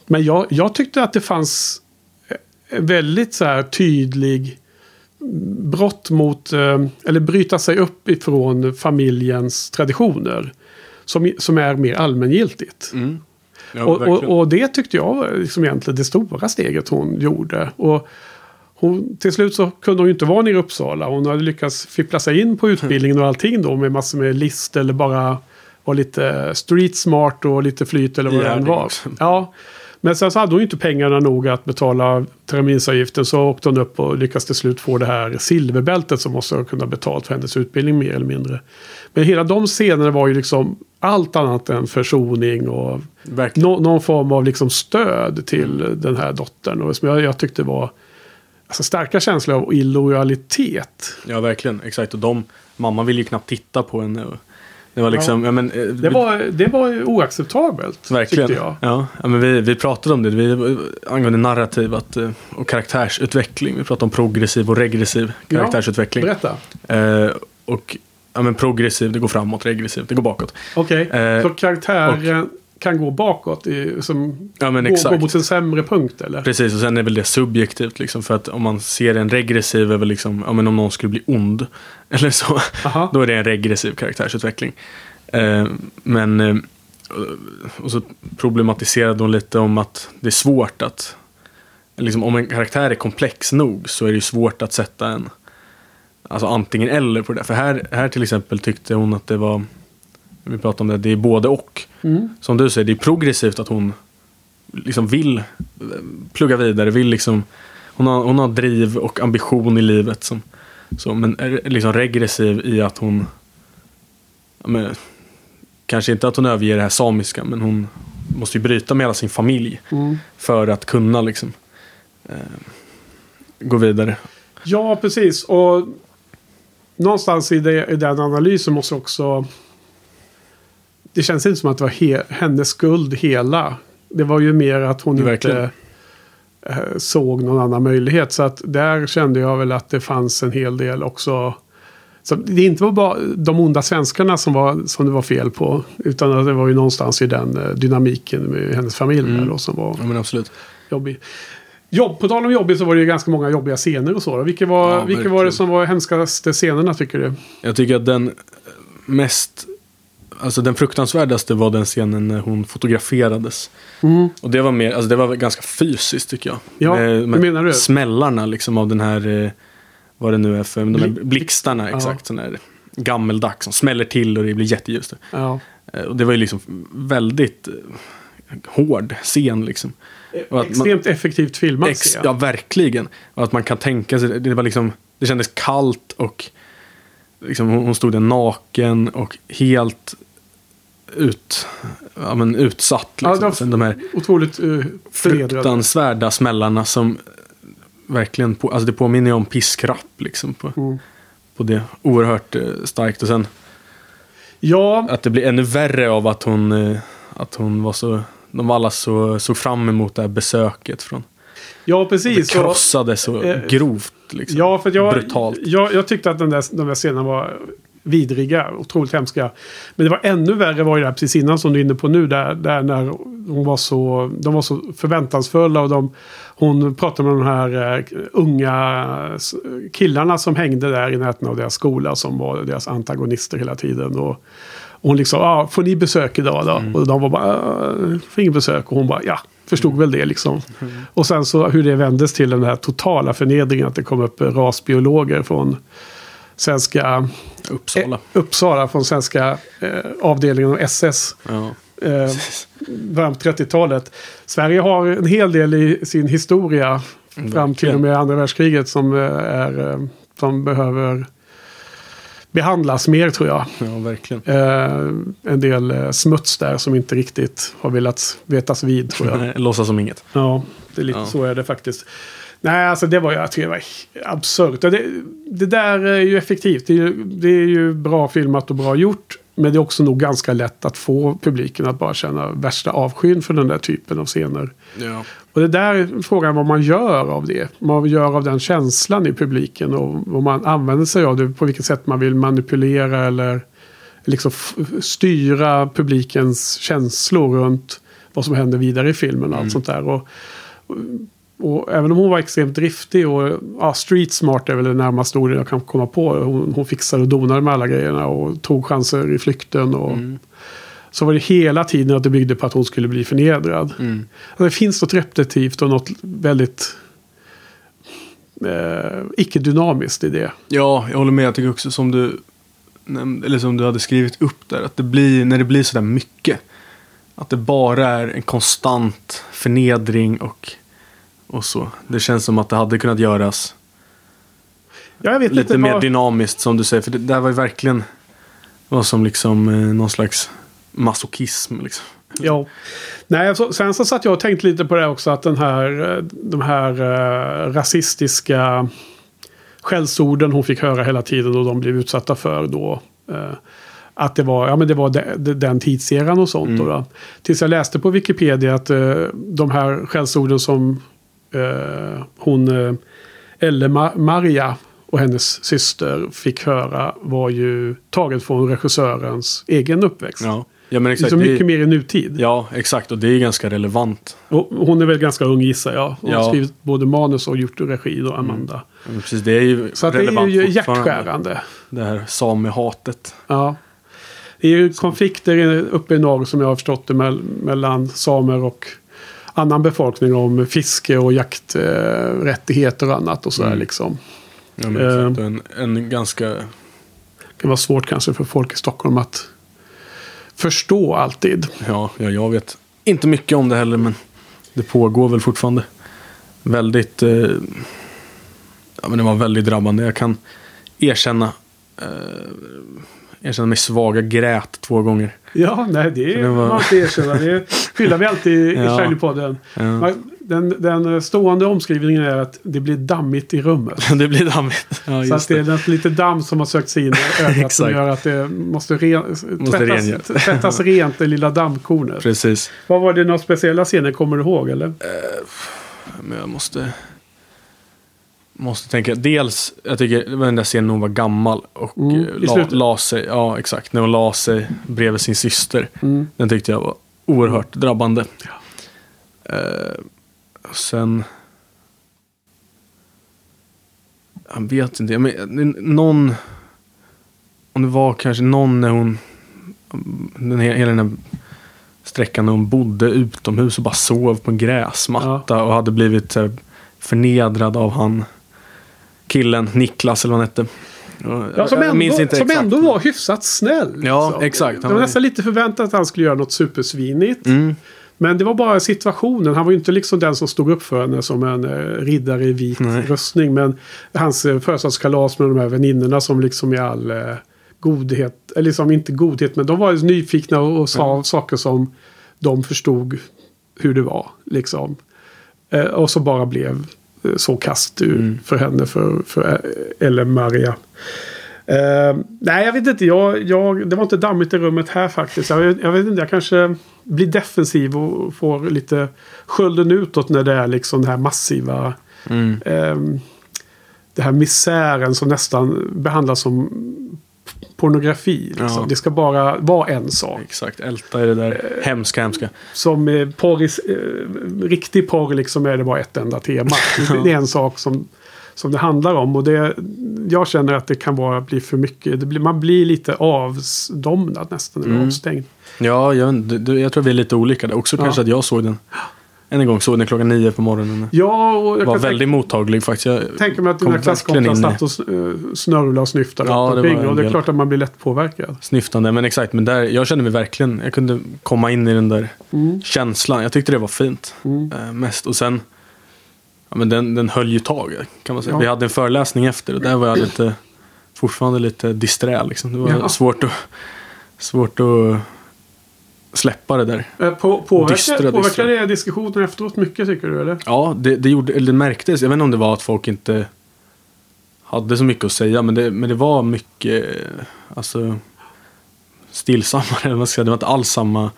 men jag, jag tyckte att det fanns väldigt så här tydlig brott mot, eh, eller bryta sig upp ifrån familjens traditioner. Som, som är mer allmängiltigt. mm. ja, och, och, och det tyckte jag var liksom egentligen det stora steget hon gjorde. Och hon, till slut så kunde hon ju inte vara nere i Uppsala. Hon hade lyckats fippla sig in på utbildningen och allting då med massor med list eller bara vara lite street smart och lite flyt eller vad det än var. Ja. Men sen så hade hon ju inte pengarna nog att betala terminsavgiften så åkte hon upp och lyckades till slut få det här silverbältet som måste ha kunnat betalt för hennes utbildning mer eller mindre. Men hela de scenerna var ju liksom allt annat än försoning och nå, någon form av liksom stöd till den här dottern. Och som jag, jag tyckte var alltså, starka känslor av illojalitet. Ja, verkligen. Exakt. Och de, mamma ville ju knappt titta på henne. och Det var liksom, ja. men, eh, Det var, det var oacceptabelt, Verkligen. jag. Ja, ja, men vi, vi pratade om det vi, angående narrativ att, eh, och karaktärsutveckling. Vi pratade om progressiv och regressiv karaktärsutveckling. Berätta. Eh, och ja, men progressiv, det går framåt. Regressiv, det går bakåt. Okej, Eh, så karaktären kan gå bakåt, i, som Ja, men gå, exakt. gå mot en sämre punkt eller? Precis, och sen är väl det subjektivt. Liksom, för att om man ser en regressiv är väl liksom, ja, men om någon skulle bli ond. Eller så. Aha. Då är det en regressiv karaktärsutveckling. Eh, men eh, och så problematiserade hon lite om att det är svårt att liksom, om en karaktär är komplex nog så är det ju svårt att sätta en alltså antingen eller på det. För här, här till exempel tyckte hon att det var vi pratade om det, det är både och. Mm. Som du säger, det är progressivt att hon liksom vill eh, plugga vidare, vill liksom hon har, hon har driv och ambition i livet. Som, så, men är liksom regressiv i att hon ja, men, kanske inte att hon överger det här samiska men hon, måste ju bryta med hela sin familj. Mm. För att kunna liksom eh, gå vidare. Ja, precis. Och någonstans i, det, i den analysen måste också... Det känns inte som att det var he, hennes skuld hela. Det var ju mer att hon Verkligen. inte eh, såg någon annan möjlighet. Så att där kände jag väl att det fanns en hel del också. Så det inte var bara de onda svenskarna som, var, som det var fel på. Utan att det var ju någonstans i den eh, dynamiken med hennes familj Mm. då, som var Ja men absolut. jobbig. Jobb, på tal om jobbigt så var det ju ganska många jobbiga scener och så. Då. Vilka var, Ja, vilka var det som var hemskaste scenerna tycker du? Jag tycker att den mest, alltså den fruktansvärdaste var den scenen när hon fotograferades. Mm. Och det var mer, alltså det var ganska fysiskt tycker jag. Ja, med, hur med menar du? Smällarna liksom av den här, eh, vad det nu är för, de här Bli- blixtarna ja. exakt. Sån här gammeldags som smäller till och det blir jätteljust. Ja. Eh, Och det var ju liksom väldigt eh, hård scen liksom. Och att man- Extremt effektivt filmat Ex, ja, verkligen. Och att man kan tänka sig, det var liksom, det kändes kallt och liksom, hon hon stod där naken och helt ut, ja, men utsatt. Ja, Liksom. det var- Sen de här Otroligt uh, fruktansvärda smällarna som verkligen, på, alltså det påminner om piskrapp liksom. På, Mm. på det oerhört eh, starkt. Och sen Ja, att det blir ännu värre av att hon, eh, att hon var så, de alla så, såg fram emot det här besöket från ja det precis. Och- krossade så eh, grovt. Liksom. Ja, för jag, Brutalt. Jag, jag tyckte att den där, de där scenerna var vidriga, otroligt hemska. Men det var ännu värre var ju det här precis innan som du är inne på nu. Där, där när hon var så, de var så förväntansfulla. Och de, hon pratade med de här eh, unga killarna som hängde där i närheten av deras skola. Som var deras antagonister hela tiden. Och, och hon liksom, ah, får ni besök idag då? Mm. Och de var bara, ah, får ingen besök. Och hon bara, ja, förstod Mm. väl det liksom. Och sen så hur det vändes till den här totala förnedringen. Att det kom upp rasbiologer från svenska Uppsala. eh, Uppsala från svenska eh, avdelningen av SS. Ja. Eh, på 30-talet. Sverige har en hel del i sin historia fram till och med andra världskriget som, eh, är, eh, som behöver behandlas mer tror jag. ja, verkligen. Eh, en del eh, smuts där som inte riktigt har velat vetas vid tror jag. Låtsas som inget. Ja, det är lite Ja. så är det faktiskt. Nej, alltså det var jag tycker det var absurt. Det, det där är ju effektivt. Det är ju, det är ju bra filmat och bra gjort. Men det är också nog ganska lätt att få publiken att bara känna värsta avskyn för den där typen av scener. Ja. Och det där är frågan vad man gör av det. Vad man gör av den känslan i publiken. Och vad man använder sig av det. På vilket sätt man vill manipulera eller liksom styra publikens känslor runt vad som händer vidare i filmen och allt sånt där. Och, och, även om hon var extremt driftig och ja, street smart är väl det närmaste ordet jag kan komma på. Hon, hon fixade och donade med alla grejerna och tog chanser i flykten. Och, Så var det hela tiden att det byggde på att hon skulle bli förnedrad. Mm. Alltså, det finns något repetitivt och något väldigt eh, icke-dynamiskt i det. ja, jag håller med. Jag tycker också som du, eller som du hade skrivit upp där. Att det blir, när det blir sådär mycket. Att det bara är en konstant förnedring och, och så. Det känns som att det hade kunnat göras Ja, jag vet lite inte mer vad... dynamiskt som du säger. För det där var ju verkligen vad som liksom eh, någon slags masochism. Liksom. Ja. Nej, så, sen så satt jag och tänkte lite på det också att den här, eh, de här eh, rasistiska skällsorden hon fick höra hela tiden och de blev utsatta för då. Eh, att det var, ja, men det var de, de, den tidseran och sånt. Då, då. Tills jag läste på Wikipedia att eh, de här skällsorden som eh, hon, eh, Elle Ma- Maria och hennes syster fick höra var ju taget från regissörens egen uppväxt. Ja. ja, men Det är exakt. så Det är- mycket mer i nutid. Ja, exakt. Och det är ganska relevant. Och hon är väl ganska ung gissar jag. Hon har Ja. skrivit både manus och gjort regi då, Amanda. Men Precis, det är ju Så att det är relevant ju hjärtskärande. Det här samehatet. Ja. Det är ju konflikter uppe i norr som jag har förstått det mell- mellan samer och annan befolkning om fiske och jakträttigheter och annat och sådär Mm. liksom. Ja, men exakt. Och En, en ganska... Det kan vara svårt kanske för folk i Stockholm att förstå alltid. Ja, ja, jag vet inte mycket om det heller, men det pågår väl fortfarande. Väldigt... Eh, ja, men det var väldigt drabbande. Jag kan erkänna eh, erkänna mig svaga, grät två gånger. Ja, nej det är det var- man inte erkänna. Det hyllar vi alltid i Ja. Shiny-podden. Ja. Den, den stående omskrivningen är att det blir dammigt i rummet. det blir dammigt. Ja, Så att det är det. något lite damm som har sökt sig in i ögat som gör att det måste, ren, Måste tvättas, tvättas rent, det lilla dammkornet. Precis. Vad var det några speciella scener, kommer du ihåg eller? Men jag måste... Måste tänka. Dels, jag tycker den där scenen hon var gammal och Mm, eh, la, la sig. Ja, exakt. När hon la sig bredvid sin syster. Mm. Den tyckte jag var oerhört drabbande. Eh, och sen... Jag vet inte. Men, någon... Om det var kanske någon när hon... Den, he- hela den här sträckan när hon bodde utomhus och bara sov på en gräsmatta och hade blivit eh, förnedrad av han killen, Niklas eller vad han hette. Ja, som ändå, som exakt. ändå var hyfsat snäll. Ja, liksom. exakt. Det var nästan lite förväntat att han skulle göra något supersvinigt. Mm. Men det var bara situationen. Han var ju inte liksom den som stod upp för henne som en eh, riddare i vit Nej. rustning. Men hans eh, födelsedagskalas med de här väninnorna som liksom i all eh, godhet, eller liksom inte godhet, men de var nyfikna och, sa saker som de förstod hur det var. Liksom. Och så bara blev så kast Mm. för henne, för, för Ellen Maria. Eh, nej, jag vet inte. Jag, jag, det var inte dammigt i rummet här faktiskt. Jag, jag vet inte, jag kanske blir defensiv och får lite skölden utåt när det är liksom det här massiva. Mm. ehm, det här misären som nästan behandlas som pornografi. Liksom. Ja. Det ska bara vara en sak. Exakt, älta i det där Eh. hemska, hemska. Som eh, porr, eh, riktig porr liksom är det bara ett enda tema. Det är en sak som, som det handlar om. Och det, jag känner att det kan vara, bli för mycket. Blir, man blir lite avdomnad nästan. Eller Mm. avstängd. Ja, jag, du- jag tror vi är lite olika där. Också Ja. kanske att jag såg den. Än en gång såg den klockan nio på morgonen. Ja, och jag var kan tänka, väldigt mottaglig faktiskt. Jag tänka mig att dina klasskompisar satt och eh, snörvlade och snyftade Ja, det en Och det är klart att man blir lätt påverkad. Snyftande, men exakt. Men där, jag kände mig verkligen, jag kunde komma in i den där Mm. känslan. Jag tyckte det var fint. Mm. Eh, mest. Och sen, ja, men den, den höll ju tag kan man säga. Ja. Vi hade en föreläsning efter och där var jag lite, fortfarande lite disträ liksom. Det var Ja. svårt, att, svårt att släppa det där. Eh, På, påverkar, påverkar det diskussionen efteråt mycket tycker du? Eller? Ja, det, det, gjorde, eller det märktes. Jag vet inte om det var att folk inte hade så mycket att säga. Men det, men det var mycket eh, alltså, stillsammare. eller man ska säga. Det var inte alls samma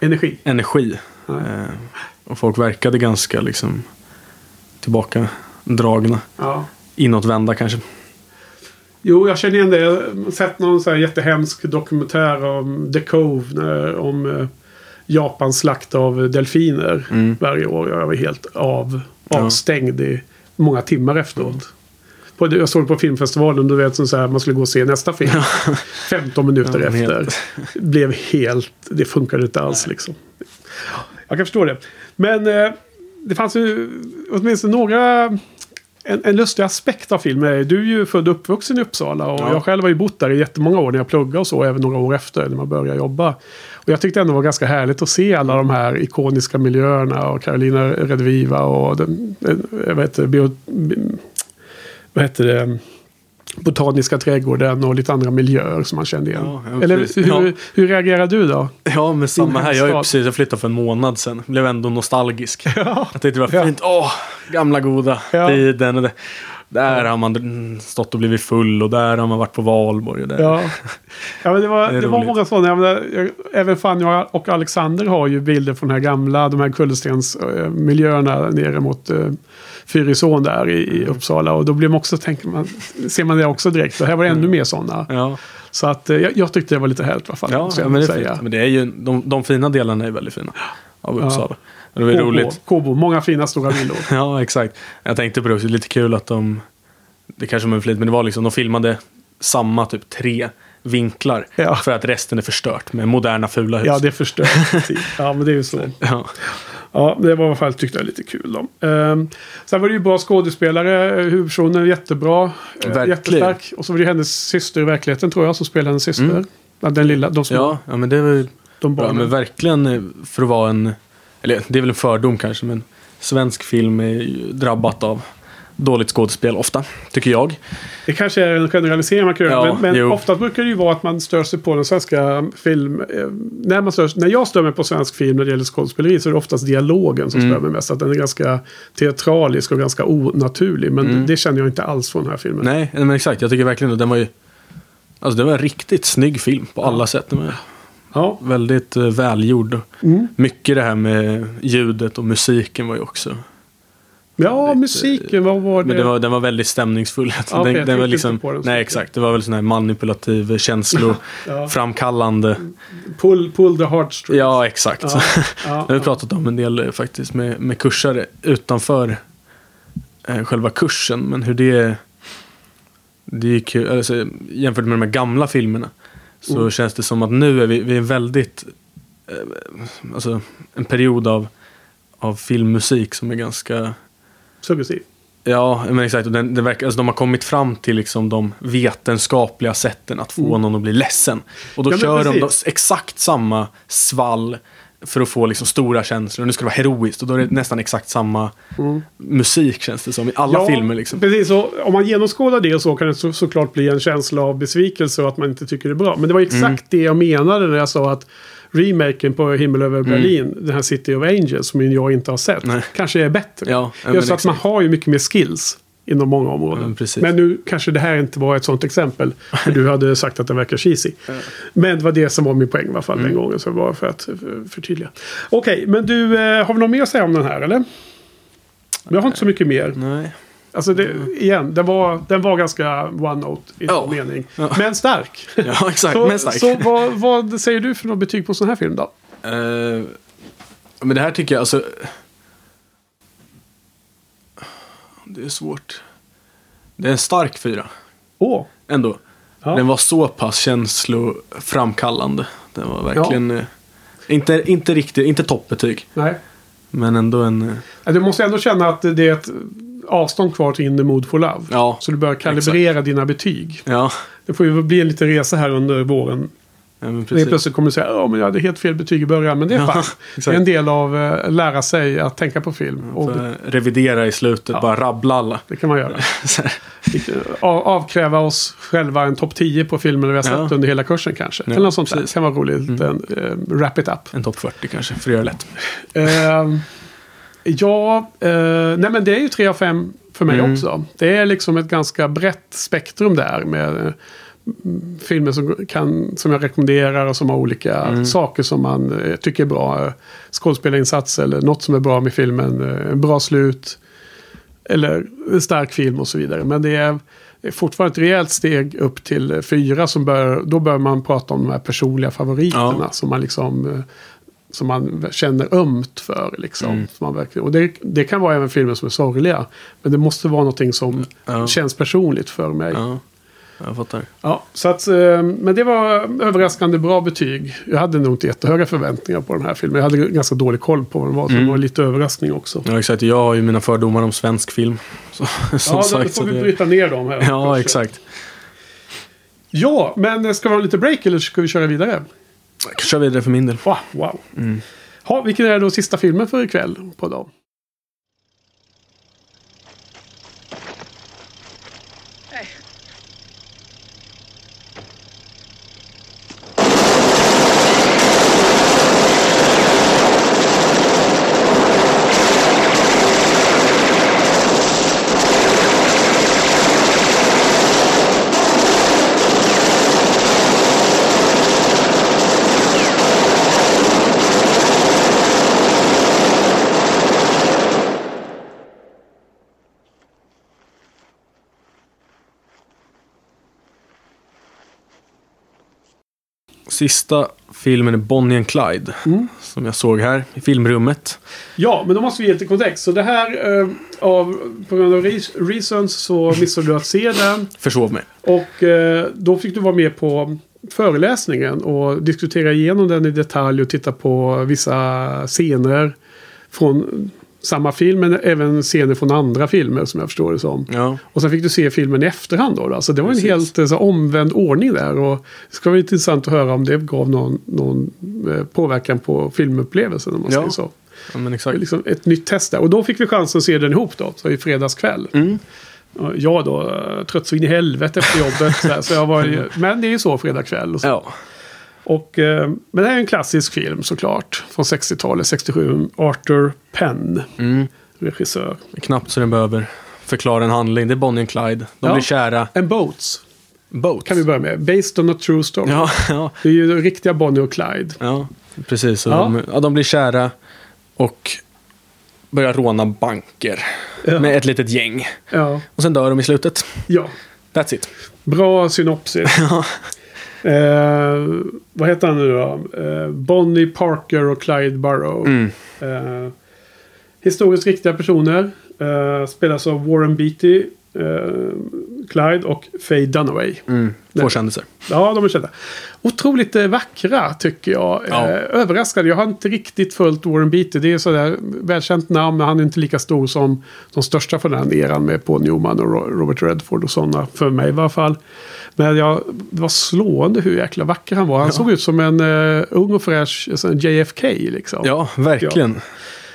Energi? energi. Eh, och folk verkade ganska liksom tillbakadragna. Ja. Inåtvända kanske. Jo, jag känner igen det. Jag har sett någon så här jättehemsk dokumentär om The Cove. Om eh, Japans slakt av delfiner Mm. varje år. Jag var helt av, avstängd i många timmar efteråt. På, jag såg på filmfestivalen. Du vet, som så här, man skulle gå och se nästa film. 15 minuter Ja, efter. helt- Blev helt... Det funkade inte alls liksom. Jag kan förstå det. Men eh, det fanns ju åtminstone några... En, en lustig aspekt av filmen är du är ju född och uppvuxen i Uppsala. Och Ja. jag själv har ju bott där i jättemånga år när jag pluggade och så. Även några år efter när man började jobba. Och jag tyckte ändå det var ganska härligt att se alla de här ikoniska miljöerna. Och Carolina Redviva och den, den, vad heter det, bio, bi- vad heter det? Botaniska trädgården och lite andra miljöer som man kände igen. Ja, ja, Eller hur, Ja. hur reagerar du då? Ja, men samma här. Jag har precis jag flyttade för en månad sedan. Blev ändå nostalgisk. Ja. Jag det var fint. Åh, gamla goda Ja. tiden. Det. Där har man mm, stått och blivit full och där har man varit på valborg. Och där. Ja, ja men det var, Det det var många sådana. Jag menar, jag, även Fanny och- Alexander har ju bilder från de här gamla, de här kullerstensmiljöerna nere mot uh, Fyrisån där i, Mm. i Uppsala. Och då blir man också, tänker man, ser man det också direkt. Och här var det ännu mer sådana. Ja, Så att eh, jag, jag tyckte det var lite härligt i alla fall. ja, ja men, det är säga. fint. men det är ju, de, de fina delarna är väldigt fina. Av Ja. Uppsala. Och det var ju Kåbo, roligt. Kåbo, många fina stora villor. Ja, exakt. Jag tänkte på det också. Lite kul att de... Det kanske var en flit, men det var liksom de filmade samma typ tre vinklar. Ja. För att resten är förstört med moderna fula hus. Ja, det förstör. ja, men det är ju så. Ja. Ja, det var i alla fall tyckte jag lite kul. Då. Ehm, sen var det ju bra skådespelare. Huvudpersonen är jättebra. eh, Verkligen. Jättestark. Och så var det hennes syster i verkligheten tror jag som spelar hennes syster. Mm. Ja, den lilla, de små, Ja, ja, men det var ju de bra. Men verkligen eh, för att vara en... Eller det är väl en fördom kanske, men svensk film är ju drabbat av dåligt skådespel ofta, tycker jag. Det kanske är en generalisering man kan göra. Ja, men men ofta brukar det ju vara att man stör sig på den svenska film. eh, När, man stör, när jag stör mig på svensk film när det gäller skådespeleri så är det oftast dialogen som Mm. stör mig mest. Att den är ganska teatralisk och ganska onaturlig. Men Mm. det känner jag inte alls från den här filmen. Nej, men exakt. Jag tycker verkligen att den var ju... Alltså det var en riktigt snygg film på alla sätt. Ja, väldigt eh, välgjord. Mm. Mycket det här med ljudet och musiken var ju också... ja Lite- musiken, vad var det? Men den var, den var väldigt stämningsfull. Ja, den, den var liksom, den nej, exakt. Det var väl sån här manipulativ, Ja. känsloframkallande. Pull, pull the heartstrings. Ja, exakt. Ja, ja, Det har vi pratat om en del eh, faktiskt med, med kursare utanför eh, själva kursen. Men hur det... Det är kul. Alltså, jämfört med de här gamla filmerna. Så Mm. känns det som att nu är vi, vi är väldigt... Eh, alltså en period av, av filmmusik som är ganska... Suggestiv. Ja, men exakt. Och den, den verkar, alltså, de har kommit fram till liksom de vetenskapliga sätten att få någon att bli ledsen. Och då Mm. Ja, kör de precis. exakt samma svall för att få liksom stora känslor. Nu ska det vara heroiskt och då är det nästan exakt samma musik känns det som i alla Ja, filmer. Liksom. Precis, och om man genomskådar det så kan det så, såklart bli en känsla av besvikelse och att man inte tycker det är bra. Men det var exakt Mm. det jag menade när jag sa att remaken på Himmel över Berlin, den här City of Angels, som jag inte har sett, Mm. Nej. kanske är bättre. Ja, ja, Just att man exakt. har ju mycket mer skills inom många Ja, områden. men precis. men nu kanske det här inte var ett sånt exempel. För du hade sagt att den verkar cheesy. Men det var det som var min poäng i alla fall Mm. den gången. Så bara för att för- förtydliga. Okej, men du, eh, har vi något mer att säga om den här eller? Jag har inte så mycket mer. Nej. Alltså det, igen, den var, den var ganska one-note i Ja. mening. Ja. Men stark. Ja, exakt. så men stark. så vad, vad säger du för något betyg på sån här film då? Eh, men det här tycker jag, alltså... Det är svårt. Det är en stark fyra. Åh, Ändå. Ja. Den var så pass känsloframkallande. Den var verkligen... eh, Inte, inte riktigt, inte toppbetyg. nej. Men ändå en... eh, Ja, Du måste ändå känna att det är ett avstånd kvar till In the Mood for Love. Ja, Så du bör kalibrera dina betyg. Ja, Det får ju bli en liten resa här under våren. ja men precis. plötsligt kommer du säga att jag hade helt fel betyg i början. Men det är Ja. Det exakt. är en del av eh, lära sig att tänka på film. Och det, Får revidera i slutet, Ja. bara rabbla alla. det kan man göra. Av, avkräva oss själva en topp 10 på filmer vi har sett Ja. under hela kursen kanske. Ja, Eller något sånt där. precis. kan vara roligt. Mm. Uh, wrap it up. En topp 40 kanske, för att göra det lätt. Ehm, ja, eh, nej men det är ju 3 av 5 för mig Mm. också. Det är liksom ett ganska brett spektrum där med eh, filmer som, kan, som jag rekommenderar och som har olika Mm. saker som man eh, tycker är bra. Skådespelarinsats eller något som är bra med filmen. Eh, bra slut. Eller en stark film och så vidare. Men det är det är fortfarande ett rejält steg upp till fyra. Som bör, då bör man prata om de här personliga favoriterna. Ja. Som man liksom som man känner ömt för. Liksom. Mm. Man verkligen, och det, det kan vara även filmer som är sorgliga. Men det måste vara någonting som Ja. känns personligt för mig. Ja. Ja, jag fattar. så att, eh, men det var överraskande bra betyg. Jag hade nog inte jättehöga förväntningar på den här filmen. Jag hade ganska dålig koll på vad den var. Så Mm. det var lite överraskning också. Ja, exakt. Jag har ju mina fördomar om svensk film. Så, som Ja, då sagt, får så vi det- bryta ner dem här. Ja, exakt. Ja, men ska vi ha lite break eller ska vi köra vidare? Jag kan köra vidare för min del. Wow. wow. Mm. Ha, vilken är då sista filmen för ikväll på dagen? Sista filmen är Bonnie and Clyde. Mm. Som jag såg här i filmrummet. Ja, men då måste vi ge lite kontext. Så det här, eh, av, på grund av re- reasons så missade du att se den. Försov mig. Och eh, då fick du vara med på föreläsningen och diskutera igenom den i detalj och titta på vissa scener från samma film, men även scener från andra filmer som jag förstår det som. Ja, Och sen fick du se filmen i efterhand då. då. Så det var en Precis. helt eh, så, omvänd ordning där. Och det ska vara intressant att höra om det gav någon, någon eh, påverkan på filmupplevelsen. Om man Ja. säger så. Ja, men exakt. liksom ett nytt test där. Och då fick vi chansen att se den ihop då. Så i fredagskväll. Mm. Och Jag då, eh, trött så in i helvete efter jobbet. så här, så jag var, men det är ju så fredagkväll. Och så. Ja. Och, eh, men det här är en klassisk film såklart. Från 60-talet, 67. Arthur Penn, Mm. regissör. Knappt så den behöver förklara en handling. Det är Bonnie och Clyde. De Ja. blir kära. And Boats Boat. kan vi börja med. Based on a true story. Ja, ja, Det är ju riktiga Bonnie och Clyde. ja, precis. Ja. De, ja, de blir kära och börjar råna banker Ja. med ett litet gäng. Ja, Och sen dör de i slutet. ja. That's it. bra synopsis. eh, vad heter han nu då? Eh, Bonnie Parker och Clyde Burrow. Mm. Eh, historiskt riktiga personer. Eh, spelas av Warren Beatty, eh, Clyde och Faye Dunaway. Mm. Två kändisar. Ja, de är kända. Otroligt eh, vackra tycker jag. Ja. Överraskade. Jag har inte riktigt följt Warren Beatty. Det är sådär välkänt namn. Men han är inte lika stor som de största från den eran med Paul Newman och Ro- Robert Redford och sådana. För mig i alla fall. Men jag, det var slående hur jäkla vacker han var. Han såg ut som en uh, ung och fräsch sån JFK liksom. Ja, verkligen.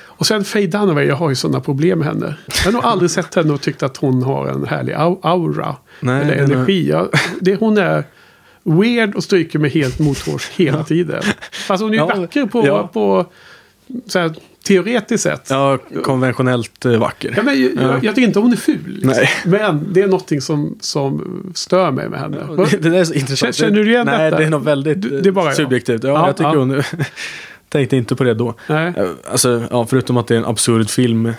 Och sen Faye Dunaway, jag har ju sådana problem med henne. Jag har nog aldrig sett henne och tyckt att hon har en härlig au- aura. Nej, eller energi. Jag, det, hon är weird och stryker med helt mothårs hela tiden. Fast hon är ju Ja, vacker på, ja. på så här, teoretiskt sätt. Ja. Ja, konventionellt eh, vacker. men, jag, Ja. jag tycker inte hon är ful. Liksom. Nej. Men det är någonting som, som stör mig med henne. Det, det där är så intressant. Känner du igen Nej, detta? det är nog väldigt Du- eh, det är bara jag. subjektivt. Ja, Ja, jag tycker ja. hon... Tänkte inte på det då. Nej. Eh, Alltså, ja, förutom att det är en absurd film. Ja,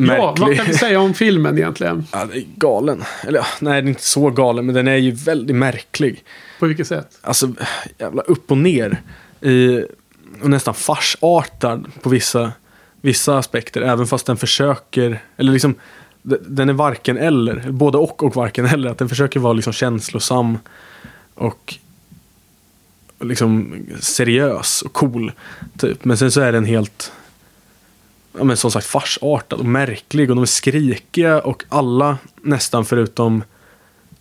Märklig. vad kan vi säga om filmen egentligen? Ja, det är galen. Eller ja, nej, den är inte så galen, men den är ju väldigt märklig. På vilket sätt? Alltså, jävla upp och ner. I, och nästan farsartad på vissa, vissa aspekter. Även fast den försöker, eller liksom, den är varken eller. Både och och varken eller. Att den försöker vara liksom känslosam och och liksom seriös och cool. Typ. Men sen så är den helt, ja men som sagt farsartad och märklig. Och de är skrikiga och alla nästan förutom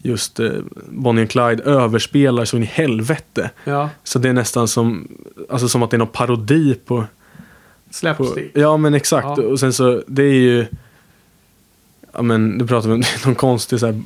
just eh, Bonnie och Clyde överspelar så in i helvete. Ja, Så det är nästan som, alltså som att det är någon parodi på... på slapstick. ja men exakt. Ja. Och sen så, det är ju... Ja men, nu pratar om någon konstig så här,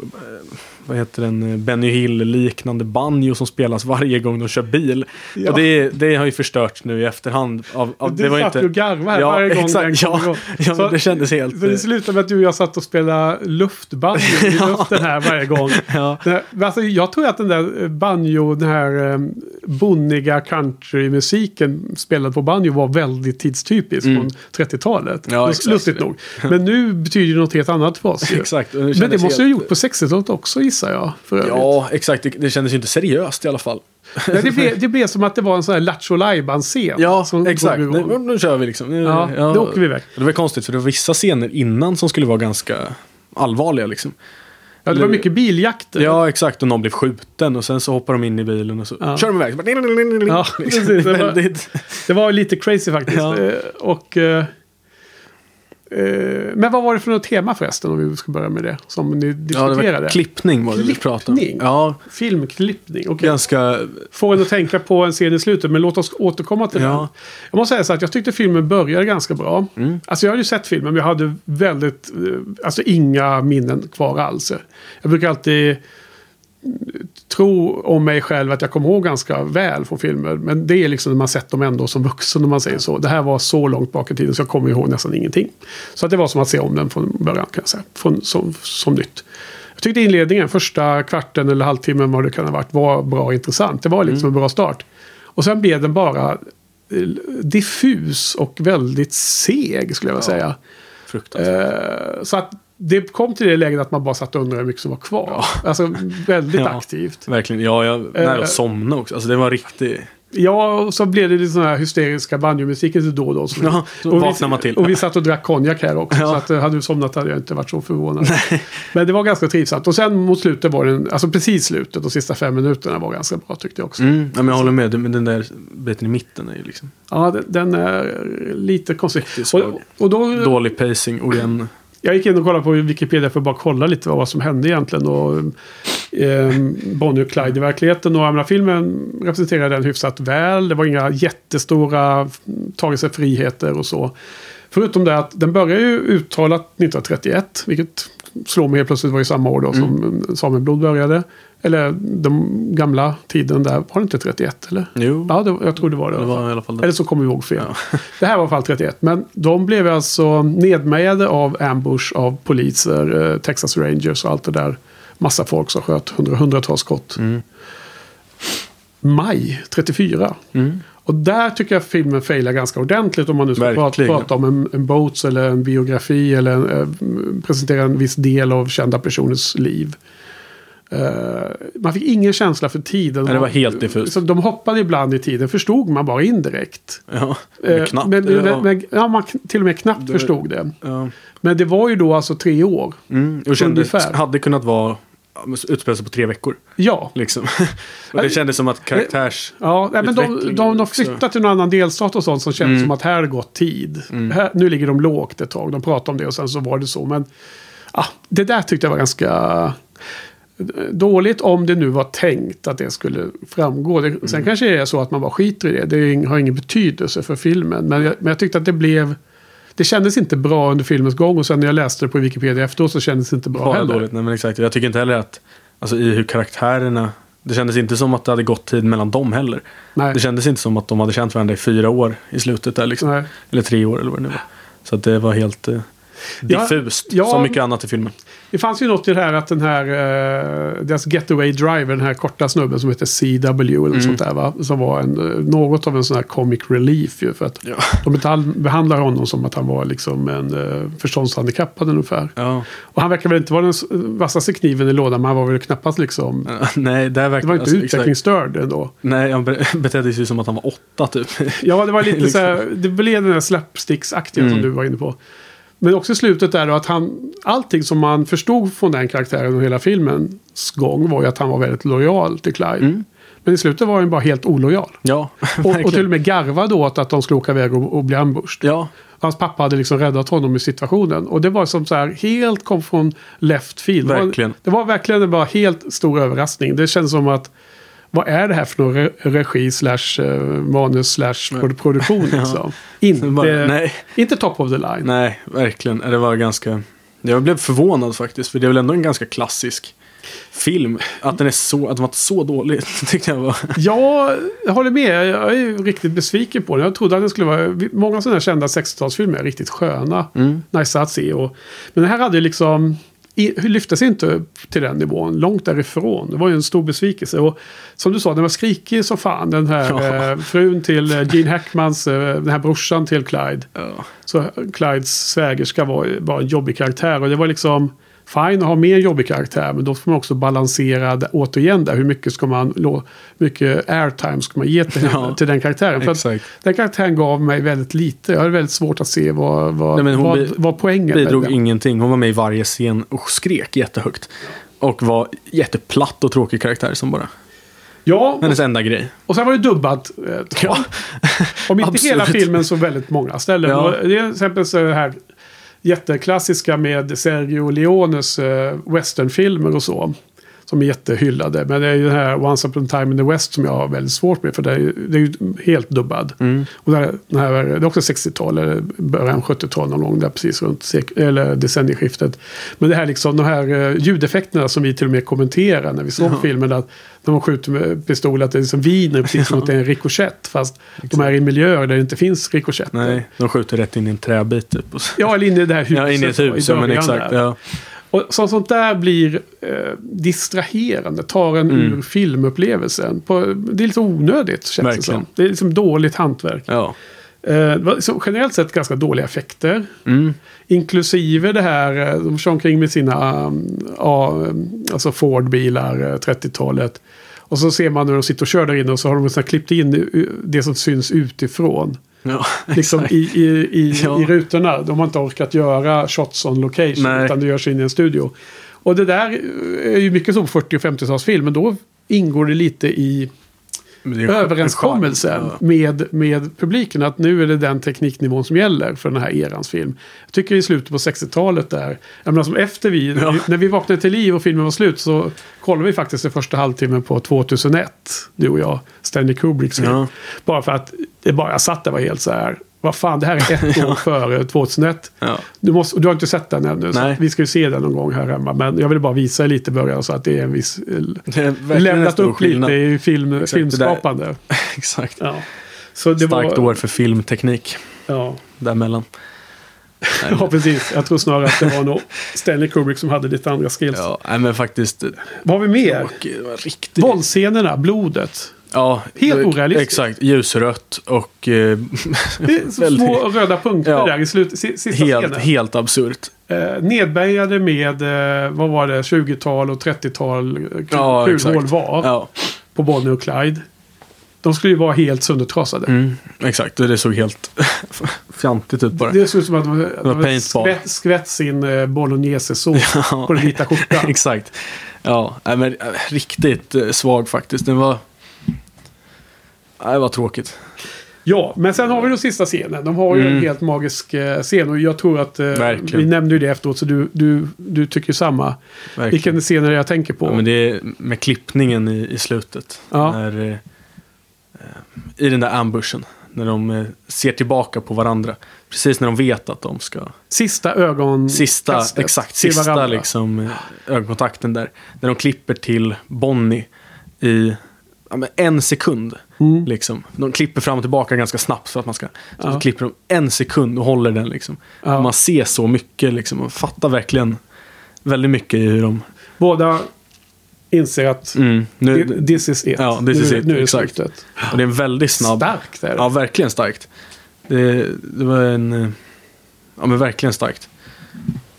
vad heter den, eh, Benny Hill-liknande banjo som spelas varje gång de kör bil. Ja. Och det, det har ju förstörts nu i efterhand. Av, av, Du det var satt inte... och garvade Ja, varje gång exakt. den kom Ja, ja, Så- det kändes helt... Så det eh, slutade med att du och jag satt och spelade luftbanjo i luften här varje gång. Ja. Alltså, jag tror att den där eh, banjo, den här eh, bonniga countrymusiken spelad på banjo var väldigt tidstypisk Mm. från 30-talet. Ja. Lustigt nog. Men nu betyder det något helt annat för oss. Exakt. det Men det måste jag ha helt- gjort på 60-talet också gissar jag. För övrigt. Ja, exakt. Det, det kändes ju inte seriöst i alla fall. Nej, det, blev, det blev som att det var en sån här Lattjo Lajban-scen. Ja, som exakt. Nu, nu kör vi liksom. Nu, Ja, då åker vi iväg. Det var konstigt för det var vissa scener innan som skulle vara ganska allvarliga liksom. Ja, det var mycket biljakter. Ja, exakt. Och någon blev skjuten och sen så hoppar de in i bilen och så Ja. kör de iväg. Så bara- Ja, precis. Det var-. Det var lite crazy faktiskt. Ja. Eh, Och, eh, men vad var det för något tema förresten om vi ska börja med det? Som ni Ja, det diskuterade? var klippning var det vi pratade om. Ja, Filmklippning. Okej. ganska... Får en att tänka på en scen i slutet, men låt oss återkomma till Ja. den. Jag måste säga så att jag tyckte filmen började ganska bra. Mm. Alltså jag hade ju sett filmen, men jag hade väldigt, eh, alltså inga minnen kvar alls. Jag brukar alltid tro om mig själv att jag kommer ihåg ganska väl från filmer. Men det är liksom när man sett dem ändå som vuxen om man säger så. Det här var så långt bak i tiden så jag kommer ihåg nästan ingenting. Så att det var som att se om den från början kan jag säga. Från, som, som nytt. Jag tyckte inledningen, första kvarten eller halvtimmen vad det kan ha varit, var bra och intressant. Det var liksom en bra start. Och sen blev den bara eh, diffus och väldigt seg skulle jag vilja säga. Fruktansvärt. Eh, så att det kom till det läget att man bara satt och undrade hur mycket som var kvar. Alltså väldigt Ja. aktivt. Verkligen. Ja, jag nära Eh, att somna också. Alltså det var riktigt... Ja, och så blev det lite sån här hysteriska banjomusik lite då och då. Så- Ja, så och vaknar vi, man till. Och vi satt och drack konjak här också. Ja. Så att, eh, hade du somnat hade jag inte varit så förvånad. Men det var ganska trivsamt. Och sen mot slutet var det, alltså precis slutet, de sista fem minuterna var ganska bra tyckte jag också. Mm, ja, men jag håller med. Men den där biten i mitten är ju liksom Ja, den, den är lite konstig. Och, och då, dålig pacing och den... Jag gick in och kollade på Wikipedia för att bara kolla lite vad som hände egentligen. Och eh, Bonnie och Clyde i verkligheten. Och jag menar, filmen representerar den hyfsat väl. Det var inga jättestora tagit sig friheter och så. Förutom det att den börjar ju uttalat 1931. Vilket slår mig helt plötsligt var i samma år då som Sameblod började. Eller de gamla tiden där. Var det inte 31 eller? Jo, Ja, det, jag tror det var det. det var i alla fall det. Eller så kommer vi ihåg fel. Det här var i alla fall 31. Men de blev alltså nedmejade av ambush av poliser, eh, Texas Rangers och allt det där. Massa folk som sköt hundra, hundratals skott. Mm. Maj 34. Mm. Och där tycker jag filmen failar ganska ordentligt om man nu ska prata, Verkligen. prata om en, en Boats eller en biografi eller en, eh, presentera en viss del av kända personers liv. Eh, man fick ingen känsla för tiden. Nej, det var helt diffust. Så de hoppade ibland i tiden, förstod man bara indirekt. Ja, Eh, men knappt. Men, men, men, ja, man till och med knappt Det- förstod det. ja. Men det var ju då alltså tre år. Mm. Och kände, Ungefär. hade kunnat vara utspela sig på tre veckor. Ja. Liksom. och det kändes som att karaktärs... Ja, nej, men de, de, de flyttade till någon annan delstat och sånt som kändes Mm. som att här har gått tid. Här, nu ligger de lågt ett tag. De pratade om det och sen så var det så. Men ja, det där tyckte jag var ganska dåligt om det nu var tänkt att det skulle framgå. Det, Sen Mm. kanske det är så att man bara skiter i det. Det har ingen betydelse för filmen. Men jag, men jag tyckte att det blev... Det kändes inte bra under filmens gång och sen när jag läste det på Wikipedia efteråt så kändes det inte bra Bara heller. dåligt. Nej, men exakt. Jag tycker inte heller att... Alltså i hur karaktärerna... Det kändes inte som att det hade gått tid mellan dem heller. Nej. Det kändes inte som att de hade känt varandra i fyra år i slutet där liksom. Nej. Eller tre år eller vad det nu var. Så att det var helt eh, Ja, diffust. ja. som mycket annat i filmen. Det fanns ju något i det här att den här, eh, deras getaway driver, den här korta snubben som heter CW eller Mm. sånt där va. Som var en, eh, något av en sån här comic relief ju. För att Ja. de behandlar honom som att han var liksom en uh, förståndshandikappad ungefär. Ja. Och han verkar väl inte vara den vassaste kniven i lådan, men han var väl knappast liksom... Nej, där verkar... Det var inte alltså, exakt. utvecklingsstörd ändå. Nej, han be- betedde sig som att han var åtta typ. Ja, det var lite Liksom. så här, det blev den där slapsticksaktiga som Mm. du var inne på. Men också i slutet där då att han, allting som man förstod från den karaktären och hela filmens gång var ju att han var väldigt lojal till Clyde. Mm. Men i slutet var han bara helt olojal. Ja, Och, och till verkligen. och med garvade åt att de skulle åka iväg och, och bli ambushed. Ja, Hans pappa hade liksom räddat honom i situationen. Och det var som så här helt kom från left field. Det var- Verkligen. Det var verkligen en bara helt stor överraskning. Det känns som att vad är det här för någon re- regi slash eh, manus slash produ- produktion liksom? Inte, bara, inte top of the line. nej, verkligen. Det var ganska... Jag blev förvånad faktiskt, för det är väl ändå en ganska klassisk film. Att den är så, att den var så dålig, tyckte jag var... Ja, jag håller med. Jag är ju riktigt besviken på den. Jag trodde att den skulle vara... Många sådana här kända 60-talsfilmer är riktigt sköna. Mm. Nice att se. Och, men den här hade ju liksom... i- lyfte sig inte till den nivån. Långt därifrån. Det var ju en stor besvikelse. Och som du sa, den var skrikig som fan. Den här Ja. eh, frun till eh, Gene Hackmans, eh, den här brorsan till Clyde. Ja. Så Clydes svägerska var, var en jobbig karaktär. Och det var liksom fine att ha en jobbig karaktär. Men då får man också balansera det, återigen där. Hur mycket ska man mycket airtime ska man ge till, Ja, till den karaktären. För att Exakt. den karaktären gav mig väldigt lite. Jag hade väldigt svårt att se vad, vad, Nej, vad, bi- vad poängen Bidrog med ingenting. Hon var med i varje scen och skrek jättehögt. Och var jätteplatt och tråkig karaktär som bara. Ja, Hennes enda grej. och sen var det dubbat. eh, Ja, Om inte hela filmen så väldigt många ställen. Ja. Det är till exempel så här jätteklassiska med Sergio Leones eh, westernfilmer och så. Som är jättehyllade. Men det är ju den här Once upon a time in the West som jag har väldigt svårt med. För det är ju, det är ju helt dubbad. Mm. Och här, den här, det är också 60-tal, eller början 70-tal någon gång där precis runt eller decennieskiftet. Men det här liksom, de här eh, ljudeffekterna som vi till och med kommenterar när vi såg Ja. filmen. Att när man skjuter med pistol att det liksom viner precis som att det är en rikoschett. Fast de är i miljöer där det inte finns rikoschetter. Nej, de skjuter rätt in i en träbit typ. Ja, eller inne i det här huset. Ja, in i ett hus. Ja, men exakt. Ja. Och så, sånt där blir eh, distraherande, tar en Mm. ur filmupplevelsen. På, det är lite onödigt känns det Verkligen. som. Det är liksom dåligt hantverk. ja. Eh, liksom generellt sett ganska dåliga effekter. Mm. Inklusive det här, eh, de kör omkring med sina ja, alltså Ford-bilar, eh, 30-talet. Och så ser man när de sitter och kör där inne och så har de så klippt in eh, det som syns utifrån. Ja, Liksom i, i, i, Ja. i rutorna. De har inte orkat göra shots on location. Nej. Utan det görs in i en studio. Och det där är ju mycket så på 40 och 50-talsfilm. Men då ingår det lite i överenskommelsen med, med publiken att nu är det den tekniknivån som gäller för den här erans film. Jag tycker i slutet på 60-talet där, jag menar som efter vi, Ja. när vi vaknade till liv och filmen var slut så kollade vi faktiskt den första halvtimmen på 2001, du och jag, Stanley Kubricks film. Ja. Bara för att det bara, jag satt där och var helt så här, vad fan, det här är ett år före 2001. Ja. Du, måste, du har inte sett den ännu, så vi ska ju se den någon gång här hemma. Men jag ville bara visa lite i början så att det är en viss... Det är Lämnat upp lite skillnad. i film, Exakt, filmskapande. Exakt. Ja. Så det Starkt var, år för filmteknik Ja. däremellan. ja, precis. Jag tror snarare att det var nog Stanley Kubrick som hade lite andra skills. Ja, men faktiskt. Vad har vi mer? Våldsscenerna, blodet. Ja, Helt det- orealistiskt. Exakt, ljusrött och eh, Det Väldigt- små röda punkter Ja. där i slut, si- sista helt, scenen. helt absurt. Eh, nedbärgade med, eh, vad var det, 20-tal och 30-tal eh, kul- Ja, kulhål var Ja, på Bonnie och Clyde. De skulle ju vara helt söndertrasade. mm, exakt. Och det såg helt fjantigt ut bara. Det såg ut som att de, var hade skvätt, skvätt sin eh, bolognese-sås på den vita skjortan. Exakt. Ja, men äh, riktigt eh, svag faktiskt. Den var... Nej, det var tråkigt. Ja, men sen har vi den sista scenen. De har ju en Mm. helt magisk eh, scen och jag tror att... Eh, vi nämnde ju det efteråt så du, du, du tycker samma. Verkligen. Vilken scen är det jag tänker på? Ja, men det är med klippningen i, i slutet. Ja. När, eh, I den där ambushen. När de eh, ser tillbaka på varandra. Precis när de vet att de ska... Sista ögon... Sista, kastet. exakt, sista liksom, eh, ögonkontakten där. När de klipper till Bonnie i ja, men en sekund. Mm. Liksom. De klipper fram och tillbaka ganska snabbt för att man ska... Så Ja. klipper de en sekund och håller den liksom. Ja. Och Man ser så mycket liksom. Man fattar verkligen väldigt mycket i hur de... Båda inser att Mm, nu, this is it. Ja, this is nu, it, Nu är exakt. slutet. och det är en väldigt snabb... Starkt är det. Ja, verkligen starkt. Det, det var en... eh, Ja, men verkligen starkt.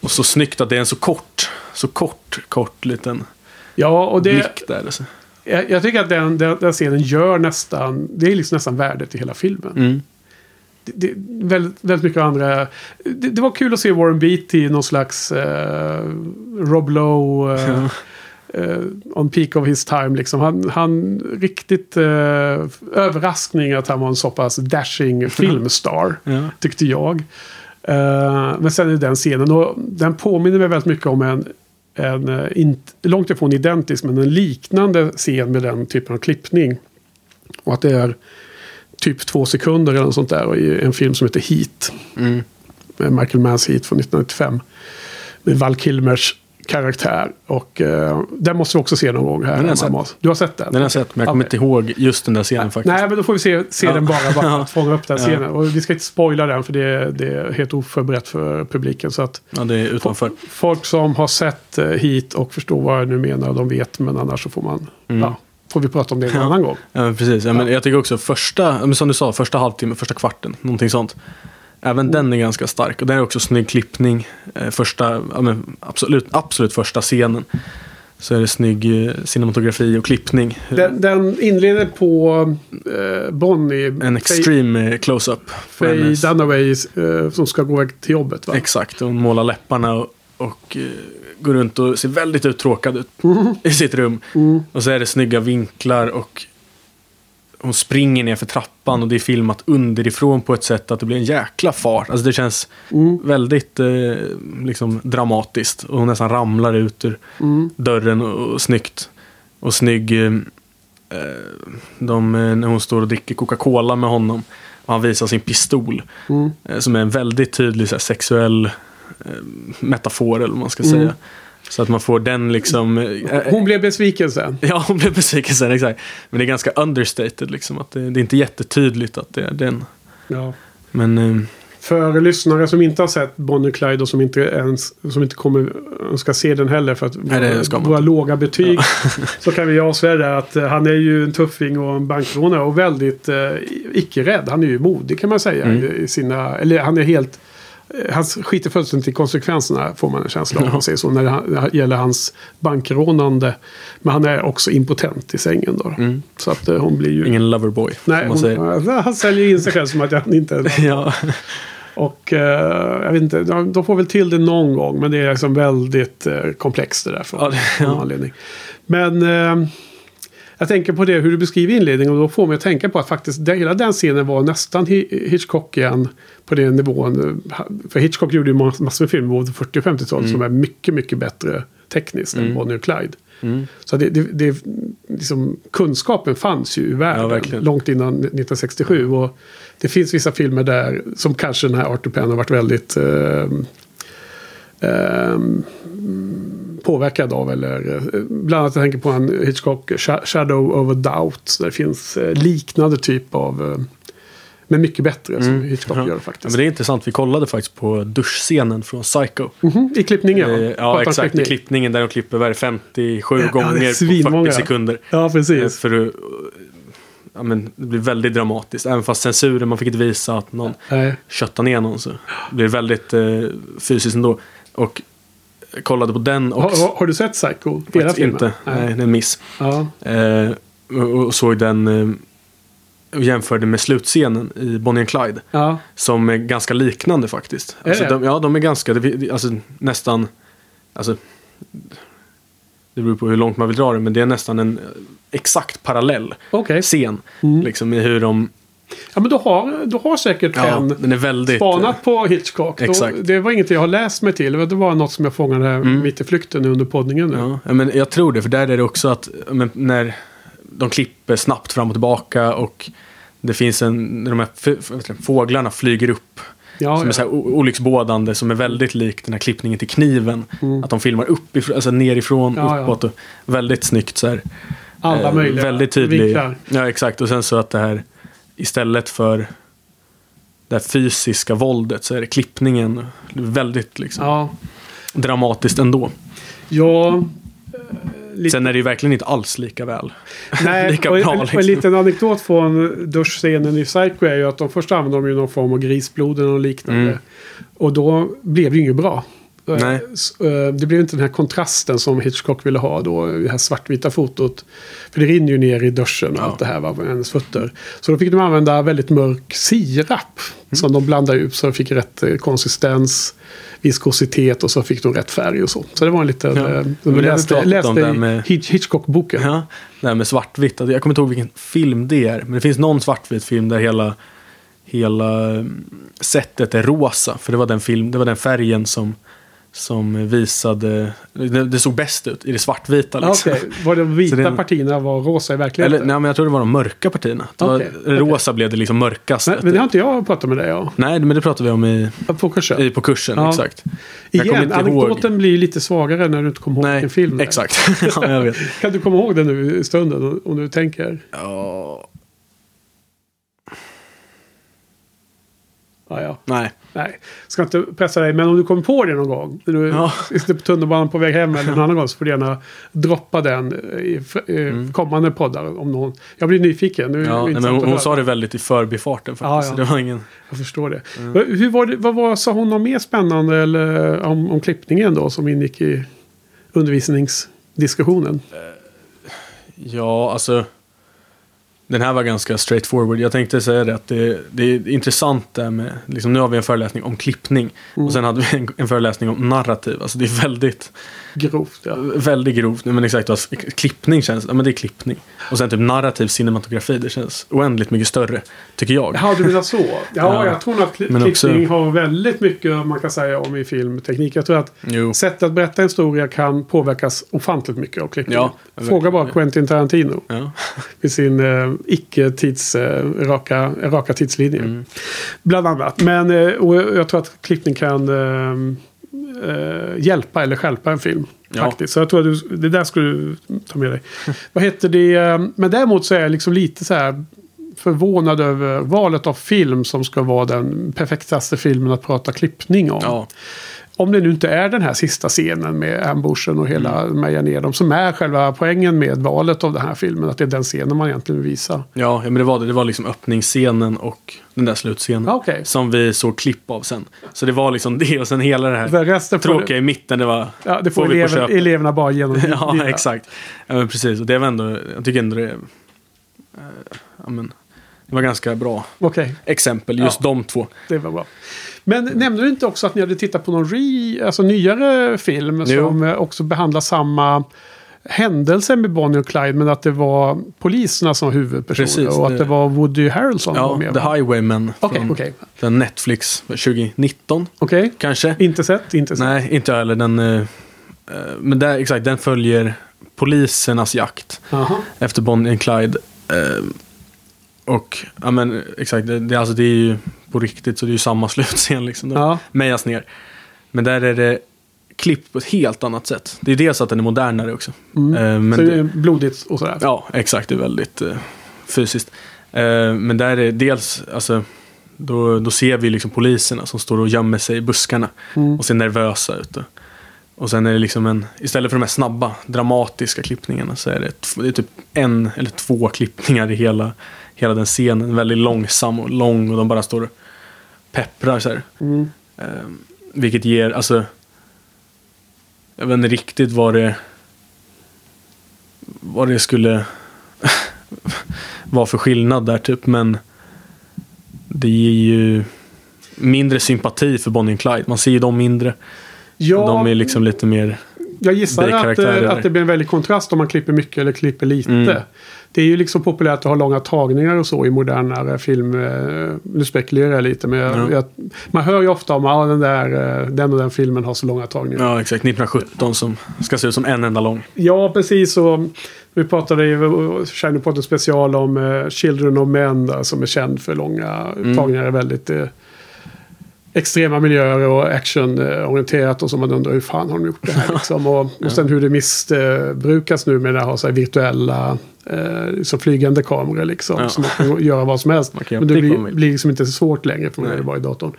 Och så snyggt att det är en så kort, så kort, kort liten Ja, och det, blick där. Alltså. Jag, jag tycker att den, den, den scenen gör nästan... Det är liksom nästan värdet i hela filmen. Mm. det, det, väldigt, väldigt mycket andra... Det, det var kul att se Warren Beatty i någon slags eh, Rob Lowe... Eh, eh, on peak of his time liksom. Han, han riktigt eh, överraskning att han var en så pass dashing filmstar. Ja. Tyckte jag. Eh, men sen är den scenen och den påminner mig väldigt mycket om en, en eh, inte, långt ifrån identisk men en liknande scen med den typen av klippning. Och att det är typ två sekunder eller något sånt där och i en film som heter Heat. Mm. Michael Manns Heat från 1995. Med Val Kilmers karaktär. Och eh, den måste vi också se någon gång här. Den har oss. Du har sett den? Den har jag sett, men jag kommer inte ihåg just den där scenen faktiskt. Nej, men då får vi se, se Ja. den bara, bara fånga upp den scenen. Och vi ska inte spoila den för det, det är helt oförberett för publiken. Så att Ja, det är utanför. folk som har sett eh, Heat och förstår vad jag nu menar, de vet. Men annars så får man... Mm. Ja, får vi prata om det en annan gång. Ja, precis. Ja, men jag tycker också första, som du sa, första halvtimmen, första kvarten, någonting sånt. Även den är ganska stark. Och den är också snygg klippning. Eh, Första, absolut, absolut första scenen. Så är det snygg eh, cinematografi och klippning. Den, den inleder på eh, Bonnie. En extreme close-up. Faye Dunaway som ska gå iväg till jobbet. Va? Exakt, hon målar läpparna och, och går runt och ser väldigt uttråkad ut Mm. i sitt rum. Och så är det snygga vinklar och hon springer ner för trappan och det är filmat underifrån på ett sätt att det blir en jäkla fart. Alltså det känns Mm. väldigt eh, liksom dramatiskt. Och hon nästan ramlar ut ur Mm. dörren och, och snyggt. Och snygg eh, eh, de, eh, när hon står och dricker Coca-Cola med honom. Och han visar sin pistol. Mm. Eh, Som är en väldigt tydlig här, sexuell eh, metafor eller vad man ska Mm. säga. Så att man får den liksom... eh, Hon blev besviken sen. Ja, hon blev besviken sen, exakt. Men det är ganska understated liksom. Att det, det är inte jättetydligt att det är den. Ja. Men eh, För lyssnare som inte har sett Bonnie och Clyde och som inte, ens, som inte kommer ska se den heller för att Nej, våra låga betyg. så kan vi avslöja att eh, han är ju en tuffing och en bankrånare och väldigt eh, icke-rädd. Han är ju modig kan man säga. Mm. I sina, eller han är helt... eh, Han skiter fullständigt i konsekvenserna får man en känsla av. om man säger så, när det, när det gäller hans bankrånande. Men han är också impotent i sängen då. Mm. Så att eh, hon blir ju... ingen loverboy. Nej, hon, han säljer in sig själv som att han inte är ja. och eh, jag vet inte, de, de får väl till det någon gång. Men det är liksom väldigt eh, komplext det där. För Ja, det- ja. Men eh, Jag tänker på det hur du beskriver inledningen och då får mig att tänka på att faktiskt det, hela den scenen var nästan Hi- Hitchcockian på den nivån. För Hitchcock gjorde ju mass- massor med filmer både 40 och 50-tal Mm. som är mycket, mycket bättre tekniskt än Bonnie och Clyde. Mm. Så det, det, det, liksom, kunskapen fanns ju i världen Ja, långt innan 1967. Och det finns vissa filmer där som kanske den här Arthur Penn har varit väldigt eh, ehm, påverkad av. Eller, eh, bland annat jag tänker på en Hitchcock, Sha- Shadow of a Doubt. Där det finns eh, liknande typ av, eh, men mycket bättre som Hitchcock Mm. Ja. gör Ja, faktiskt. men det är intressant, vi kollade faktiskt på duschscenen från Psycho. Mhm, I klippningen Eh, ja. Exakt. I klippning. klippningen där de klipper vad är det, 57 Ja, gånger på svinmånga. 40 sekunder. Ja, precis. För ja, men, det blir väldigt dramatiskt. Även fast censuren, man fick inte visa att någon Nej. köttade ner någon. Så det blir väldigt eh, fysiskt ändå. Och kollade på den och Har, har, du sett Psycho? Hela filmen? inte. Nej, det är en miss. Ja. Eh, och, såg den eh, jämförde med slutscenen i Bonnie and Clyde. ja. Som är ganska liknande faktiskt. Är Alltså, det? de, ja, de är ganska, det- alltså, nästan, alltså, det beror på hur långt man vill dra det, men det är nästan en eh, exakt parallell Okej. scen. Mm. Liksom i hur de, Ja, men du har, du har säkert ja, en den är väldigt... spanat på Hitchcock. Exakt. det var inget jag har läst mig till. Det var något som jag fångade här mitt i flykten under poddningen. Nu. Ja, men jag tror det, för där är det också att men, när de klipper snabbt fram och tillbaka och det finns en, de här fåglarna flyger upp. Ja, som är så här olycksbådande, som är väldigt lik den här klippningen till kniven. Mm. Att de filmar uppifrån, alltså nerifrån, ja. uppåt. Och väldigt snyggt så här. Alla Eh, möjliga Väldigt tydlig. vinklar. Ja, exakt. Och sen så att det här istället för det fysiska våldet så är det klippningen väldigt liksom, Ja, dramatiskt ändå. ja eh, lite, Sen är det ju verkligen inte alls lika väl. nej, lika och, bra, och, liksom. en liten anekdot från duschscenen i Psycho är ju att de först använde de ju någon form av grisblod eller något liknande. Mm. Och då blev det ju inget bra. Eh, Nej. eh, Det blev inte den här kontrasten som Hitchcock ville ha då, det här svartvita fotot. För det rinner ju ner i duschen och Ja. allt det här var med hennes fötter. Så då fick de använda väldigt mörk sirap. Mm. Som de blandade ut så de fick rätt eh, konsistens, viskositet och så fick de rätt färg och så. Så det var en liten... Ja. eh, vi läste, läste med- Hitch- Hitchcock-boken. Ja, det här med svartvitt. Jag kommer inte ihåg vilken film det är. Men det finns någon svartvit film där hela, hela mm, sättet är rosa. För det var den, film, det var den färgen som, som visade... Det, det såg bäst ut i det svartvita. Liksom. Okej, var de vita det partierna var rosa i verkligheten? Eller, nej, men jag tror det var de mörka partierna. Det Okej, var, okej. Rosa blev det liksom mörkast. men, men det har inte jag pratat med dig om. Nej, men det pratade vi om i, På kursen. i, på kursen. Ja. Exakt. Jag Igen, inte ihåg. anekdoten blir lite svagare när du inte kommer ihåg Nej, vilken film exakt. ja. Kan du komma ihåg det nu i stunden om du tänker? Ja, Ja, ja. nej. Nej, ska inte pressa dig. Men om du kommer på det någon gång. När du Ja. sitter på tunnelbanan på väg hem eller någon annan gång. Så får du gärna droppa den i i kommande poddar. Om någon. Jag blir nyfiken. Nu Mm. Ja, nej, men hon, hon sa det väldigt i förbifarten faktiskt. Ja, ja. Det var ingen... Jag förstår det. Mm. Hur var det vad var, sa hon något mer spännande eller, om, om klippningen då? Som ingick i undervisningsdiskussionen. Ja, alltså. Den här var ganska straightforward. Jag tänkte säga det att det, det är intressant där med, liksom nu har vi en föreläsning om klippning. Mm. Och sen hade vi en, en föreläsning om narrativ. Alltså det är väldigt, Grovt ja. väldigt grovt. Men exakt, vad klippning känns, ja men det är klippning. Och sen typ narrativ cinematografi, det känns oändligt mycket större, tycker jag. Jaha, du menar så. Ja, Ja. jag tror nog att kli- Men också- klippning har väldigt mycket man kan säga om i filmteknik. Jag tror att Jo. sättet att berätta en historia kan påverkas ofantligt mycket av klippning. Ja, Fråga bara. Quentin Tarantino. Ja. Med sin eh, icke-tids, eh, raka, raka tidslinje. Mm. Bland annat. Men eh, och jag tror att klippning kan eh, hjälpa eller stjälpa en film. Ja. Faktiskt. Så jag tror att du, det där skulle du ta med dig. Vad heter det? Men däremot så är jag liksom lite så här förvånad över valet av film som ska vara den perfektaste filmen att prata klippning om. Ja. Om det nu inte är den här sista scenen med ambushen och hela Mm. meja ner dem. Som är själva poängen med valet av den här filmen. Att det är den scenen man egentligen vill visa. Ja, men det var det. Det var liksom öppningsscenen och den där slutscenen. Okej. Som vi såg klipp av sen. Så det var liksom det och sen hela det här resten får, tråkiga i mitten. Det var... ja, det får, får elever, eleverna bara genom. ja, exakt. Ja, men precis. Och det var ändå, jag tycker ändå det, ja, men, det var ganska bra Okej, exempel, just Ja. de två. det var bra. Men nämnde du inte också att ni hade tittat på någon re, alltså nyare film Jo. som eh, också behandlar samma händelsen med Bonnie och Clyde. Men att det var poliserna som huvudpersoner. Precis, och att det- var Woody Harrelson som var Ja, med. The? Highwaymen. Okej, från okej. Den Netflix 2019 Okej. kanske. Inte sett, inte sett. Nej, inte jag heller. Den, eh, men där, exakt, den följer polisernas jakt Aha. efter Bonnie och Clyde. Eh, och ja, men exakt, det, det, alltså, det är ju på riktigt så det är ju samma slutscen liksom. Ja. mejas ner. Men där är det klippt på ett helt annat sätt. Det är dels att den är modernare också. Eh, men Så det är blodigt och sådär. Ja, exakt. Det är väldigt eh, fysiskt. Eh, men där är dels, alltså, då, då ser vi liksom poliserna som står och gömmer sig i buskarna och ser nervösa ut. Och, sen är det liksom en, istället för de här snabba, dramatiska klippningarna så är det, det är typ en eller två klippningar i hela, hela den scenen. Väldigt långsam och lång och de bara står och pepprar så här. Mm. Eh, vilket ger, alltså, jag vet inte riktigt vad det, vad det skulle vara för skillnad där typ. Men det ger ju mindre sympati för Bonnie och Clyde. Man ser ju dem mindre. Ja, De är liksom lite mer, jag gissar att, eh, att det blir en väldig kontrast om man klipper mycket eller klipper lite. Mm. Det är ju liksom populärt att ha långa tagningar och så i modernare film. eh, Nu spekulerar jag lite men jag, Ja. jag, man hör ju ofta om att den, där, eh, den och den filmen har så långa tagningar. ja exakt, 1917 som ska se ut som en enda lång. Ja, precis. Och vi pratade i Shining Potter special om Children of Men där, som är känd för långa Mm. tagningar. Väldigt eh, extrema miljöer och actionorienterat. Och så man undrar hur fan har de gjort det här? Liksom. Och, och sen hur det missbrukas nu med det här så här virtuella eh, så flygande kameror. Liksom, Ja. Så man kan göra vad som helst. Men det blir, blir liksom inte så svårt längre för man det bara i datorn.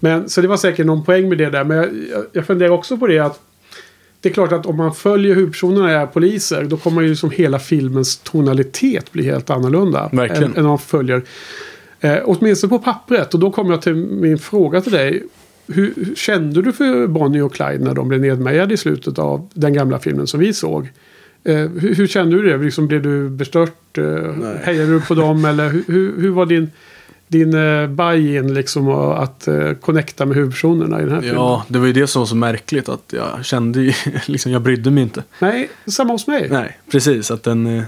Men, så det var säkert någon poäng med det där. Men jag, jag, jag funderar också på det att det är klart att om man följer huvudpersonerna är poliser då kommer ju som hela filmens tonalitet bli helt annorlunda. Verkligen. Än, än om man följer. Eh, åtminstone på pappret. Och då kommer jag till min fråga till dig. Hur, hur kände du för Bonnie och Clyde när de blev nedmejade i slutet av den gamla filmen som vi såg? Eh, hur, hur kände du det? Liksom, blev du bestört? Eh, hejade du på dem? Eller hur, hur, var din, din eh, buy-in liksom att eh, connecta med huvudpersonerna i den här filmen? Ja, det var ju det som var så märkligt att jag kände ju, liksom jag brydde mig inte. Nej, samma hos mig. Nej, precis. Att den, eh,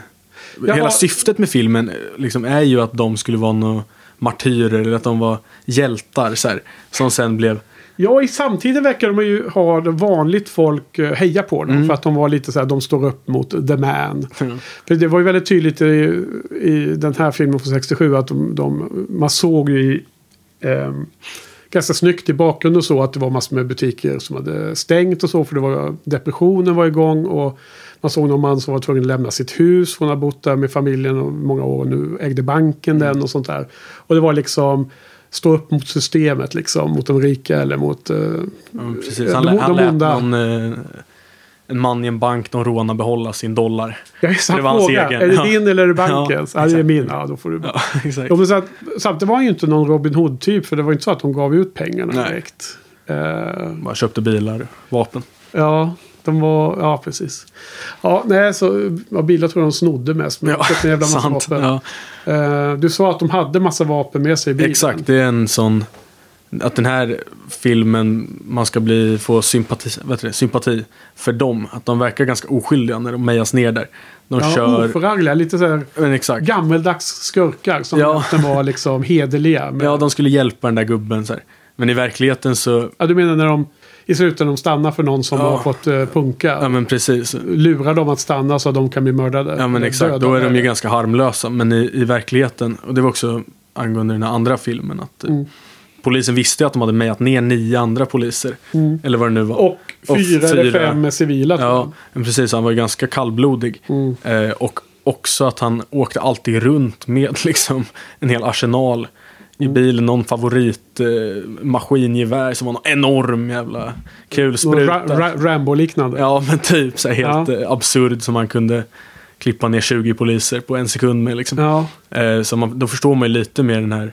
hela har- syftet med filmen eh, liksom, är ju att de skulle vara några martyrer eller att de var hjältar så här, som sen blev Ja, i samtiden verkar de ju ha vanligt folk eh, heja på dem. För att de var lite så här, de står upp mot the man. Mm. För det var ju väldigt tydligt i, i den här filmen från 67 att de, de, man såg ju i, ehm, ganska snyggt i bakgrunden så att det var massor med butiker som hade stängt och så. För det var, depressionen var igång och man såg någon man som var tvungen att lämna sitt hus. Hon har bott där med familjen och många år och nu ägde banken den och sånt där. Och det var liksom stå upp mot systemet liksom. Mot de rika eller mot... eh, Ja, precis. de- Han, lä- han lät onda. någon, eh, en man i en bank, de rånar behålla sin dollar. Är så Det var hans egen. Är det Ja. din eller är det bankens? Ja, Ja, det är exakt. min. Ja, då får du... Ja, exakt. Så att, samtidigt var han ju inte någon Robin Hood-typ. För det var inte så att de gav ut pengarna Nej. direkt. Eh, Bara köpte bilar, vapen. ja, de var... Ja, precis. Ja, nej, så... Ja, bilar tror jag de snodde mest. Men Ja, en jävla massa sant. vapen. Ja, Eh, du sa att de hade massa vapen med sig i bilen. exakt, det är en sån... Att den här filmen, man ska bli, få sympati, heter det, sympati för dem. Att de verkar ganska oskyldiga när de mejas ner där. De Ja, kör... oförargliga. Lite så här Men exakt. gammeldags skurkar. Som Ja. var liksom hederliga. Men, Ja, de skulle hjälpa den där gubben så här. Men i verkligheten så... ja, du menar när de i slutändan de stannar för någon som Ja. har fått uh, punka? Ja, men precis. lurar dem att stanna så att de kan bli mördade. Ja men Eller exakt, döda. då är de ju ganska harmlösa. Men i, i verkligheten, och det var också angående den här andra filmen, att eh, Mm. polisen visste att de hade mejat ner nio andra poliser. Eller vad det nu var. Och fyra, Och eller fyra. fem civila Ja, men precis. Han var ju ganska kallblodig. Mm. Eh, och också att han åkte alltid runt med liksom en hel arsenal i Mm. bilen. Någon favorit eh, som var någon enorm jävla kulspruta. Ra- Ra- Rambo-liknande. Ja, men typ så här helt Ja. eh, absurd som man kunde klippa ner 20 poliser på en sekund med. Liksom. Ja. Eh, så man, då förstår man ju lite mer den här,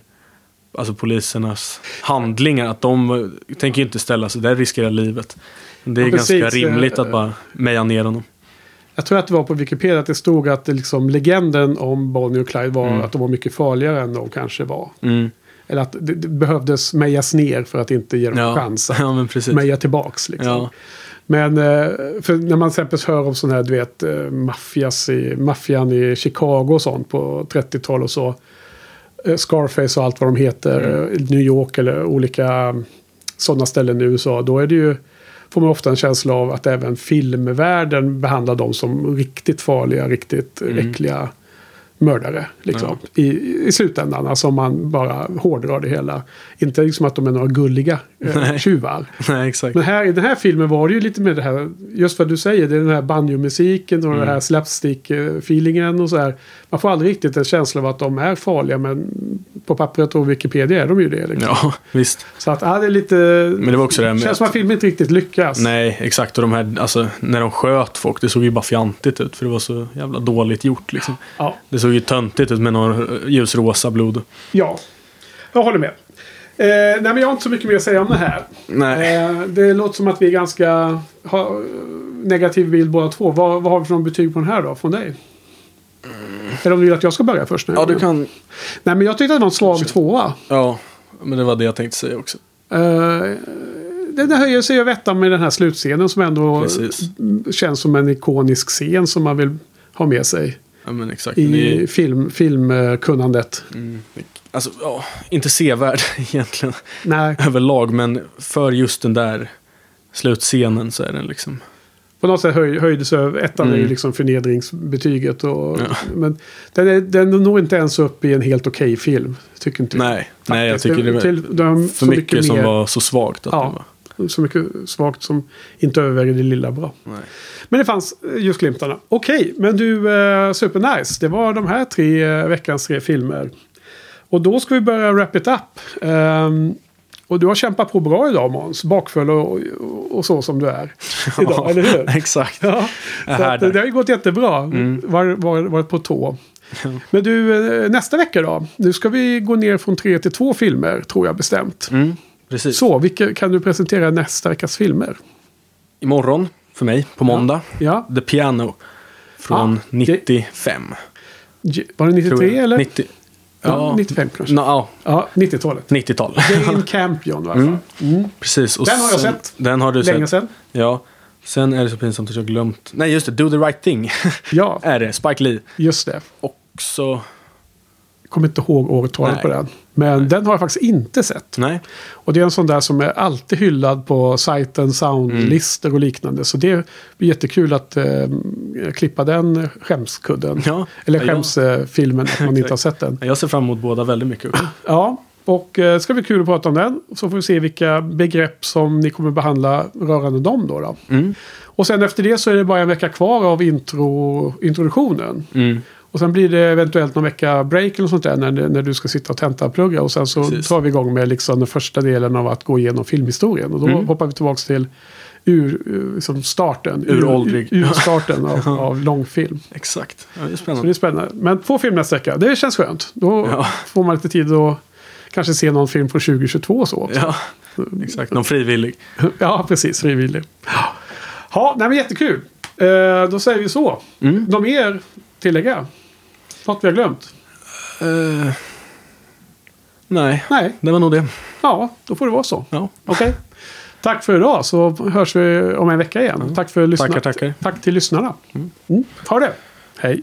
alltså polisernas handlingar. Att de eh, tänker ju inte ställa sig där riskerar livet. Det är Ja, ganska rimligt att bara meja ner honom. Jag tror att det var på Wikipedia att det stod att det liksom, legenden om Bonnie och Clyde var Mm. att de var mycket farligare än de kanske var. Mm. Eller att det, det behövdes mejas ner för att inte ge dem Ja. chans att ja, meja tillbaks. Liksom. Ja. Men eh, för när man till exempel hör om sådana här, du vet, eh, maffias i, maffian i Chicago och sånt på 30-tal och så. Eh, Scarface och allt vad de heter. eh, New York eller olika sådana ställen i USA. Då är det ju, får man ofta en känsla av att även filmvärlden behandlar dem som riktigt farliga, riktigt äckliga mördare. Liksom, i, I slutändan, alltså om man bara hårdrar det hela. Inte liksom att de är några gulliga eh, Nej. tjuvar. Nej, exakt. Men här, i den här filmen var det ju lite med det här, just vad du säger, det är den här banjomusiken och den här slapstick-feelingen och så här. Man får aldrig riktigt en känsla av att de är farliga, men på pappret och Wikipedia är de ju det. Liksom. Ja, visst. Så att, ja, det är lite... Men det var också det känns som att filmen inte riktigt lyckas. Nej, exakt. Och de här, alltså, när de sköt folk, det såg ju bara fjantigt ut. För det var så jävla dåligt gjort liksom. Ja, Det såg ju töntigt ut med någon ljusrosa blod. ja, jag håller med. Eh, nej, men jag har inte så mycket mer att säga om det här. Nej. Eh, det låter som att vi är ganska har, eh, negativ bild båda två. Vad, vad har vi för någon betyg på den här då, från dig? Eller om du vill att jag ska börja först? Nu? Ja, du kan... Nej, men jag tyckte att det var en svag tvåa. Ja, men det var det jag tänkte säga också. Uh, den höjer sig över ettan med den här slutscenen som ändå Precis. känns som en ikonisk scen som man vill ha med sig Ja, men exakt. I är, film, filmkunnandet. mm, alltså, ja, inte sevärd egentligen Nej, överlag, men för just den där slutscenen så är den liksom... på något sätt höj, höjdes över. Ettan är ju Mm. liksom förnedringsbetyget. Och, Ja. Men den, är, den når inte ens upp i en helt okej film. Tycker inte jag. Nej, nej, jag tycker det var Till- de- för så mycket som mer- var så svagt. Att Ja. det var. Så mycket svagt som inte överväger det lilla bra. Nej. Men det fanns eh, just glimtarna. Okej, men du, uh, supernice. Det var de här tre eh, veckans tre filmer. Och då ska vi börja wrap it up. Ehm, och du har kämpat på bra idag Måns. Bakfull och, och, så som du är. Idag, eller hur? Exakt. Ja, så att, det har ju gått jättebra. Mm. Var, var, varit på tå. Men du, eh, nästa vecka då? Nu ska vi gå ner från tre till två filmer, tror jag bestämt. Mm, precis. Så, vilka kan du presentera nästa veckas filmer? Imorgon, för mig, på måndag, Ja, The Piano. Från Ah, det- 95. J- var det tror 93 jag. eller? 90, Ja, ja, 95 kanske. no, ja, Ja, 90-talet. 90-tal. Jane Campion i alla fall. Mm. Precis. Och Den har jag sen- sett. Den har du Länge sett. sedan. Ja. Sen är det så pinsamt att jag glömt. Nej, just det. Do the right thing. Ja, är det. Spike Lee. just det. Också... Kommer inte ihåg årtalet Nej. på den. Men den har jag faktiskt inte sett. Nej. Och det är en sån där som är alltid hyllad på sajten, soundlistor och liknande. Så det blir jättekul att eh, klippa den skämskudden. Ja. Eller Ja, skämsfilmen, att man inte har sett den. Jag ser fram emot båda väldigt mycket. Ja, och eh, ska bli kul att prata om den. Så får vi se vilka begrepp som ni kommer behandla rörande dem då. då. Mm. Och sen efter det så är det bara en vecka kvar av intro, introduktionen. Mm. Och sen blir det eventuellt någon vecka break eller sånt där när, när du ska sitta och tentaplugga. Och sen så Precis. tar vi igång med liksom den första delen av att gå igenom filmhistorien. Och då Mm. hoppar vi tillbaka till ur, ur, liksom starten. Uråldrig. Ur, ur starten av, av långfilm. Exakt. Ja, det är Så det spännande. är spännande. Men två filmer nästa vecka, det känns skönt. Då Ja. får man lite tid att kanske se någon film från 2022 och så också. Ja, exakt. Någon frivillig. Ja, precis. Frivillig. Ja, nej, men jättekul. Eh, då säger vi så. Mm. Något mer tillägga? Något vi har glömt? Uh, nej. nej, det var nog det. Ja, då får det vara så. Ja. Okay. Tack för idag så hörs vi om en vecka igen. Mm. Tack för lyssnarna. Tackar, tackar. Tack till lyssnarna. Mm. Ha det. Hej.